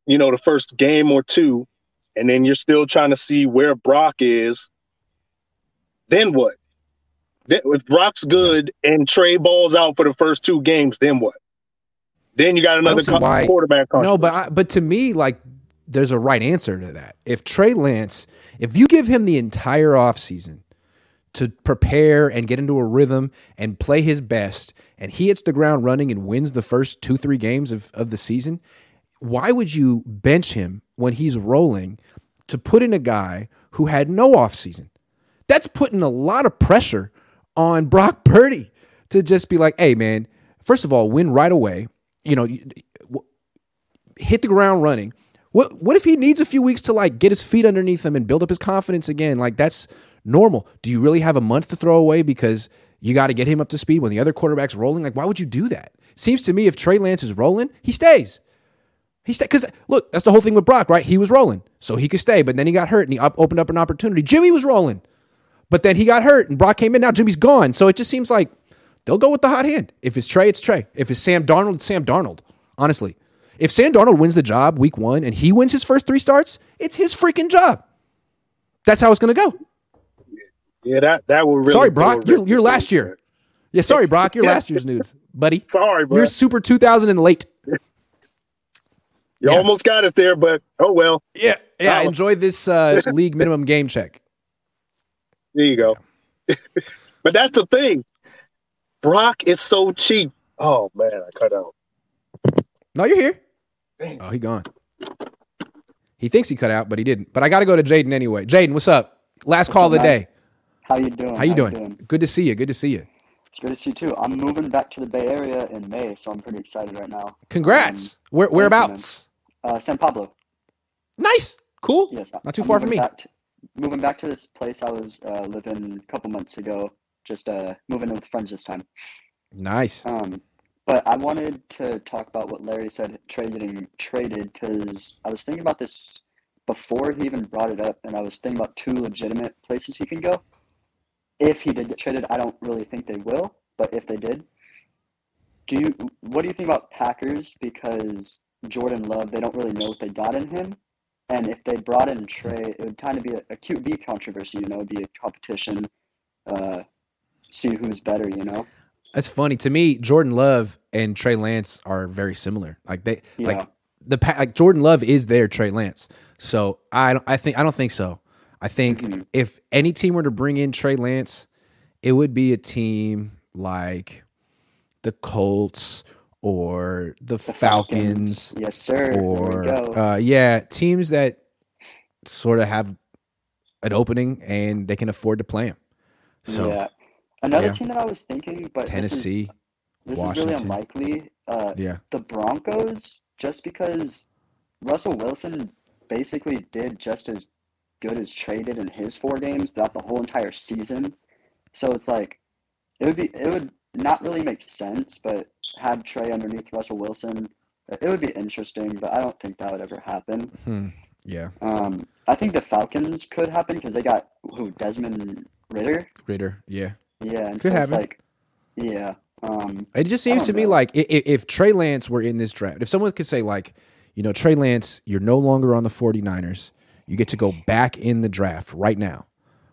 you know, the first game or two, and then you're still trying to see where Brock is, then what? if Brock's good and Trey balls out for the first two games, then what? Then you got another quarterback. No, but I, but to me, like, there's a right answer to that. If Trey Lance – if you give him the entire offseason to prepare and get into a rhythm and play his best, and he hits the ground running and wins the first two, three games of, of the season, why would you bench him when he's rolling to put in a guy who had no offseason? That's putting a lot of pressure on Brock <laughs> Purdy to just be like, hey, man, first of all, win right away. You know, hit the ground running. What what if he needs a few weeks to like get his feet underneath him and build up his confidence again? Like that's normal. Do you really have a month to throw away because you got to get him up to speed when the other quarterback's rolling? Like why would you do that? Seems to me if Trey Lance is rolling, he stays. He stay because look, that's the whole thing with Brock, right? He was rolling, so he could stay, but then he got hurt and he up, opened up an opportunity. Jimmy was rolling, but then he got hurt and Brock came in. Now Jimmy's gone, so it just seems like they'll go with the hot hand. If it's Trey, it's Trey. If it's Sam Darnold, it's Sam Darnold. Honestly, if Sam Darnold wins the job week one and he wins his first three starts, it's his freaking job. That's how it's going to go. Yeah, that that will really. Sorry, Brock. You're, you're last year. Yeah, sorry, Brock. You're last year's news, buddy. <laughs> Sorry, bro. You're super 2000 and late. You yeah. almost got us there, but oh well. Yeah, yeah. Uh, enjoy this uh, <laughs> league minimum game check. There you go. <laughs> but that's the thing. Brock is so cheap. Oh man, I cut out. No, you're here. Thanks. Oh, he gone. He thinks he cut out, but he didn't. But I got to go to Jaden anyway. Jaden, what's up? Last what's call of the day. How you doing? How you, How doing? you doing? Good to see you. Good to see you. It's good to see you too. I'm moving back to the Bay Area in May, so I'm pretty excited right now. Congrats. Um, Where whereabouts? Uh, San Pablo. Nice. Cool. Yes. Not too I'm far from me. To, moving back to this place I was uh, living a couple months ago. Just uh, moving in with friends this time. Nice. Um, but I wanted to talk about what Larry said, getting traded, because I was thinking about this before he even brought it up, and I was thinking about two legitimate places he can go. If he did get traded, I don't really think they will, but if they did, do you? What do you think about Packers? Because Jordan Love, they don't really know what they got in him, and if they brought in Trey, it would kind of be a, a QB controversy. You know, it'd be a competition, uh, see who's better. You know. That's funny to me. Jordan Love and Trey Lance are very similar. Like they, yeah. like the like Jordan Love is their Trey Lance. So I don't. I think I don't think so. I think mm-hmm. if any team were to bring in Trey Lance, it would be a team like the Colts or the, the Falcons. Falcons. Yes, sir. Or uh, yeah, teams that sort of have an opening and they can afford to play him. So yeah. Another yeah. team that I was thinking, but Tennessee, this is, this Washington. is really unlikely. Uh, yeah, the Broncos, just because Russell Wilson basically did just as good as traded in his four games throughout the whole entire season. So it's like it would be it would not really make sense, but had Trey underneath Russell Wilson, it would be interesting. But I don't think that would ever happen. Hmm. Yeah. Um, I think the Falcons could happen because they got who Desmond Ridder. Ridder, yeah. Yeah, and Could so happen. like, yeah. Um, it just seems to know. me like if, if Trey Lance were in this draft, if someone could say like, you know, Trey Lance, you're no longer on the 49ers. You get to go back in the draft right now.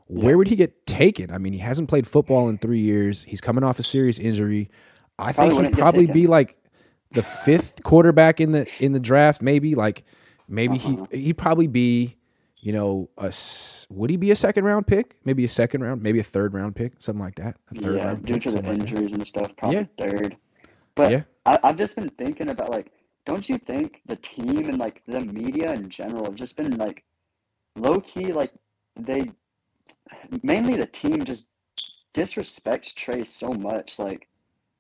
Where would he get taken? I mean, he hasn't played football in three years. He's coming off a serious injury. I probably think he'd probably be like the fifth quarterback in the in the draft, maybe. Like maybe uh-huh. he he'd probably be you know, a, would he be a second round pick? Maybe a second round, maybe a third round pick, something like that. A third yeah, round due pick, to the injuries like and stuff, probably yeah. third. But yeah. I, I've just been thinking about like, don't you think the team and like the media in general have just been like low key like they mainly the team just disrespects Trey so much. Like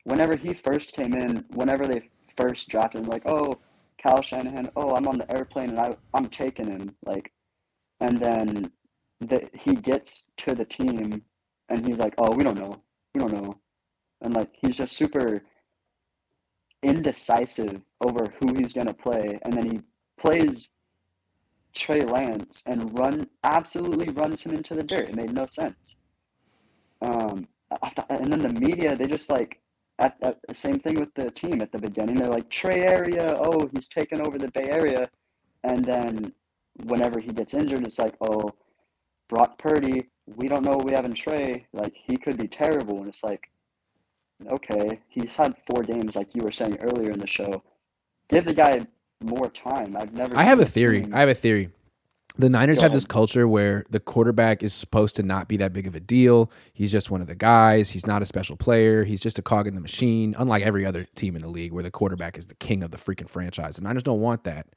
whenever he first came in, whenever they first drafted him, like, oh, Kyle Shanahan, oh, I'm on the airplane and I I'm taking him. Like and then the, he gets to the team and he's like, "Oh, we don't know, we don't know," and like he's just super indecisive over who he's gonna play, and then he plays Trey Lance and run absolutely runs him into the dirt. It made no sense. Um, and then the media they just like at, at the same thing with the team at the beginning. They're like Trey area, oh he's taken over the Bay Area, and then whenever he gets injured, it's like, oh, Brock Purdy, we don't know what we have in Trey. Like, he could be terrible. And it's like, okay, he's had four games, like you were saying earlier in the show. Give the guy more time. I've never. I have a theory. I have a theory. the Niners have this culture where the quarterback is supposed to not be that big of a deal. He's just one of the guys. He's not a special player. He's just a cog in the machine, unlike every other team in the league where the quarterback is the king of the freaking franchise. The Niners don't want that.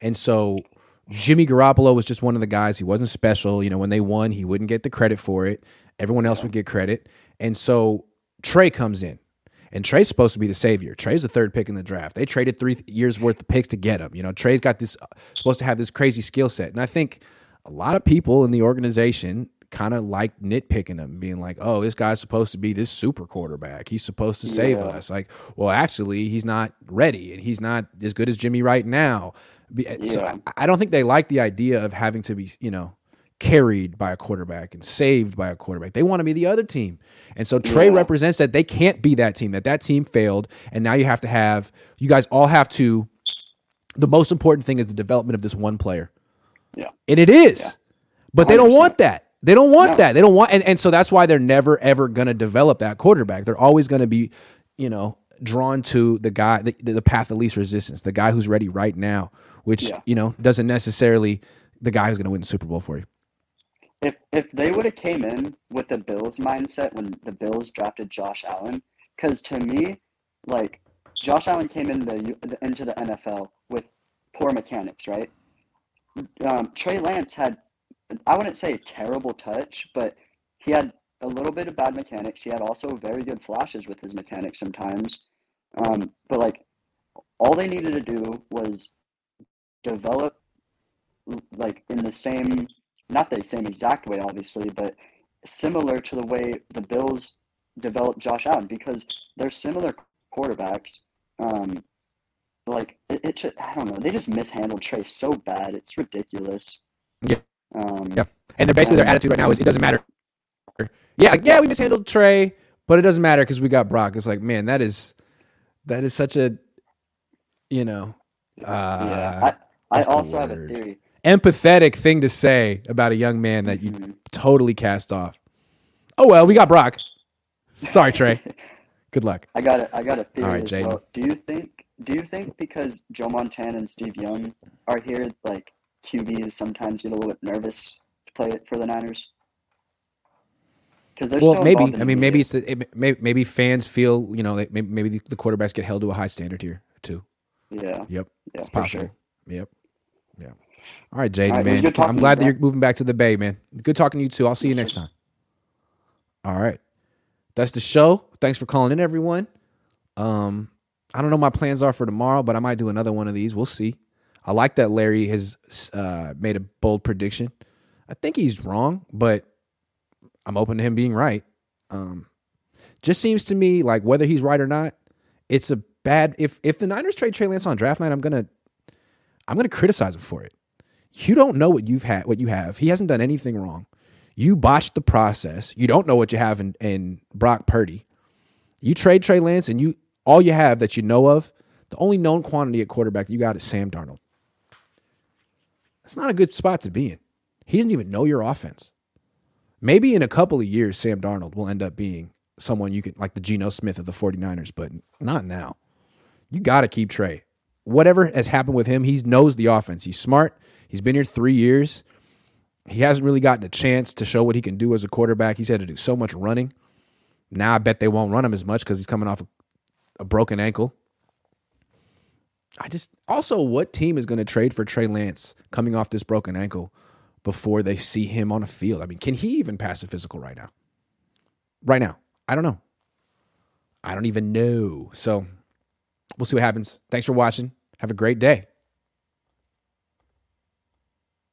And so Jimmy Garoppolo was just one of the guys. He wasn't special. You know, when they won, he wouldn't get the credit for it. Everyone else would get credit. And so Trey comes in. And Trey's supposed to be the savior. Trey's the third pick in the draft. They traded three years worth of picks to get him. You know, Trey's got this uh, supposed to have this crazy skill set. And I think a lot of people in the organization kind of like nitpicking him, being like, "Oh, this guy's supposed to be this super quarterback. He's supposed to save yeah. us." Like, well, actually, he's not ready, and he's not as good as Jimmy right now. Eh, so yeah. I don't think they like the idea of having to be, you know, carried by a quarterback and saved by a quarterback. They want to be the other team. And so Trey yeah. represents that they can't be that team, that that team failed. And now you have to have, you guys all have to, the most important thing is the development of this one player. Yeah. And it is. Yeah. But they don't want that. They don't want no. that. They don't want, and, and so that's why they're never, ever going to develop that quarterback. They're always going to be, you know, drawn to the guy, the, the path of least resistance, the guy who's ready right now, which, yeah. you know, doesn't necessarily the guy who's going to win the Super Bowl for you. If if they would have came in with the Bills mindset when the Bills drafted Josh Allen, because to me, like Josh Allen came in the into the NFL with poor mechanics, right? Um, Trey Lance had, I wouldn't say a terrible touch, but he had a little bit of bad mechanics. He had also very good flashes with his mechanics sometimes. Um, but like, all they needed to do was develop like in the same not the same exact way, obviously, but similar to the way the Bills developed Josh Allen because they're similar quarterbacks. Um, like it, it just, I don't know, they just mishandled Trey so bad. It's ridiculous. Yeah. Um, yeah. And they're basically their attitude right now is it doesn't matter. Yeah, yeah, we mishandled Trey, but it doesn't matter because we got Brock. It's like, man, that is that is such a you know. Uh, yeah, I, I also have a theory empathetic thing to say about a young man that you mm-hmm. totally cast off. Oh well, we got Brock. Sorry, Trey. <laughs> Good luck. I got it. I got a theory. All right, Jaden. Well. Do you think? Do you think because Joe Montana and Steve Young are here, like QBs sometimes get a little bit nervous to play it for the Niners? Well, maybe. I mean, maybe it's it, maybe, maybe fans feel you know maybe maybe the quarterbacks get held to a high standard here too. Yeah. Yep. Yeah. It's possible. Sure. Yep. Yeah. All right, Jaden, right, man. I'm glad that you're moving back to the Bay, man. Good talking to you too. I'll see you next time. All right. That's the show. Thanks for calling in, everyone. Um, I don't know my plans are for tomorrow, but I might do another one of these. We'll see. I like that Larry has uh, made a bold prediction. I think he's wrong, but I'm open to him being right. Um, just seems to me like whether he's right or not, it's a bad. If if the Niners trade Trey Lance on draft night, I'm gonna I'm gonna criticize him for it. You don't know what you've had, what you have. He hasn't done anything wrong. You botched the process. You don't know what you have in, in Brock Purdy. You trade Trey Lance, and you all you have that you know of, the only known quantity at quarterback that you got is Sam Darnold. That's not a good spot to be in. He doesn't even know your offense. Maybe in a couple of years, Sam Darnold will end up being someone you can, like the Geno Smith of the 49ers, but not now. You got to keep Trey. Whatever has happened with him, he knows the offense. He's smart. He's been here three years. He hasn't really gotten a chance to show what he can do as a quarterback. He's had to do so much running. Now I bet they won't run him as much because he's coming off a, a broken ankle. I just also what team is going to trade for Trey Lance coming off this broken ankle before they see him on a field? I mean, can he even pass a physical right now? Right now, I don't know. I don't even know. So we'll see what happens. Thanks for watching. Have a great day.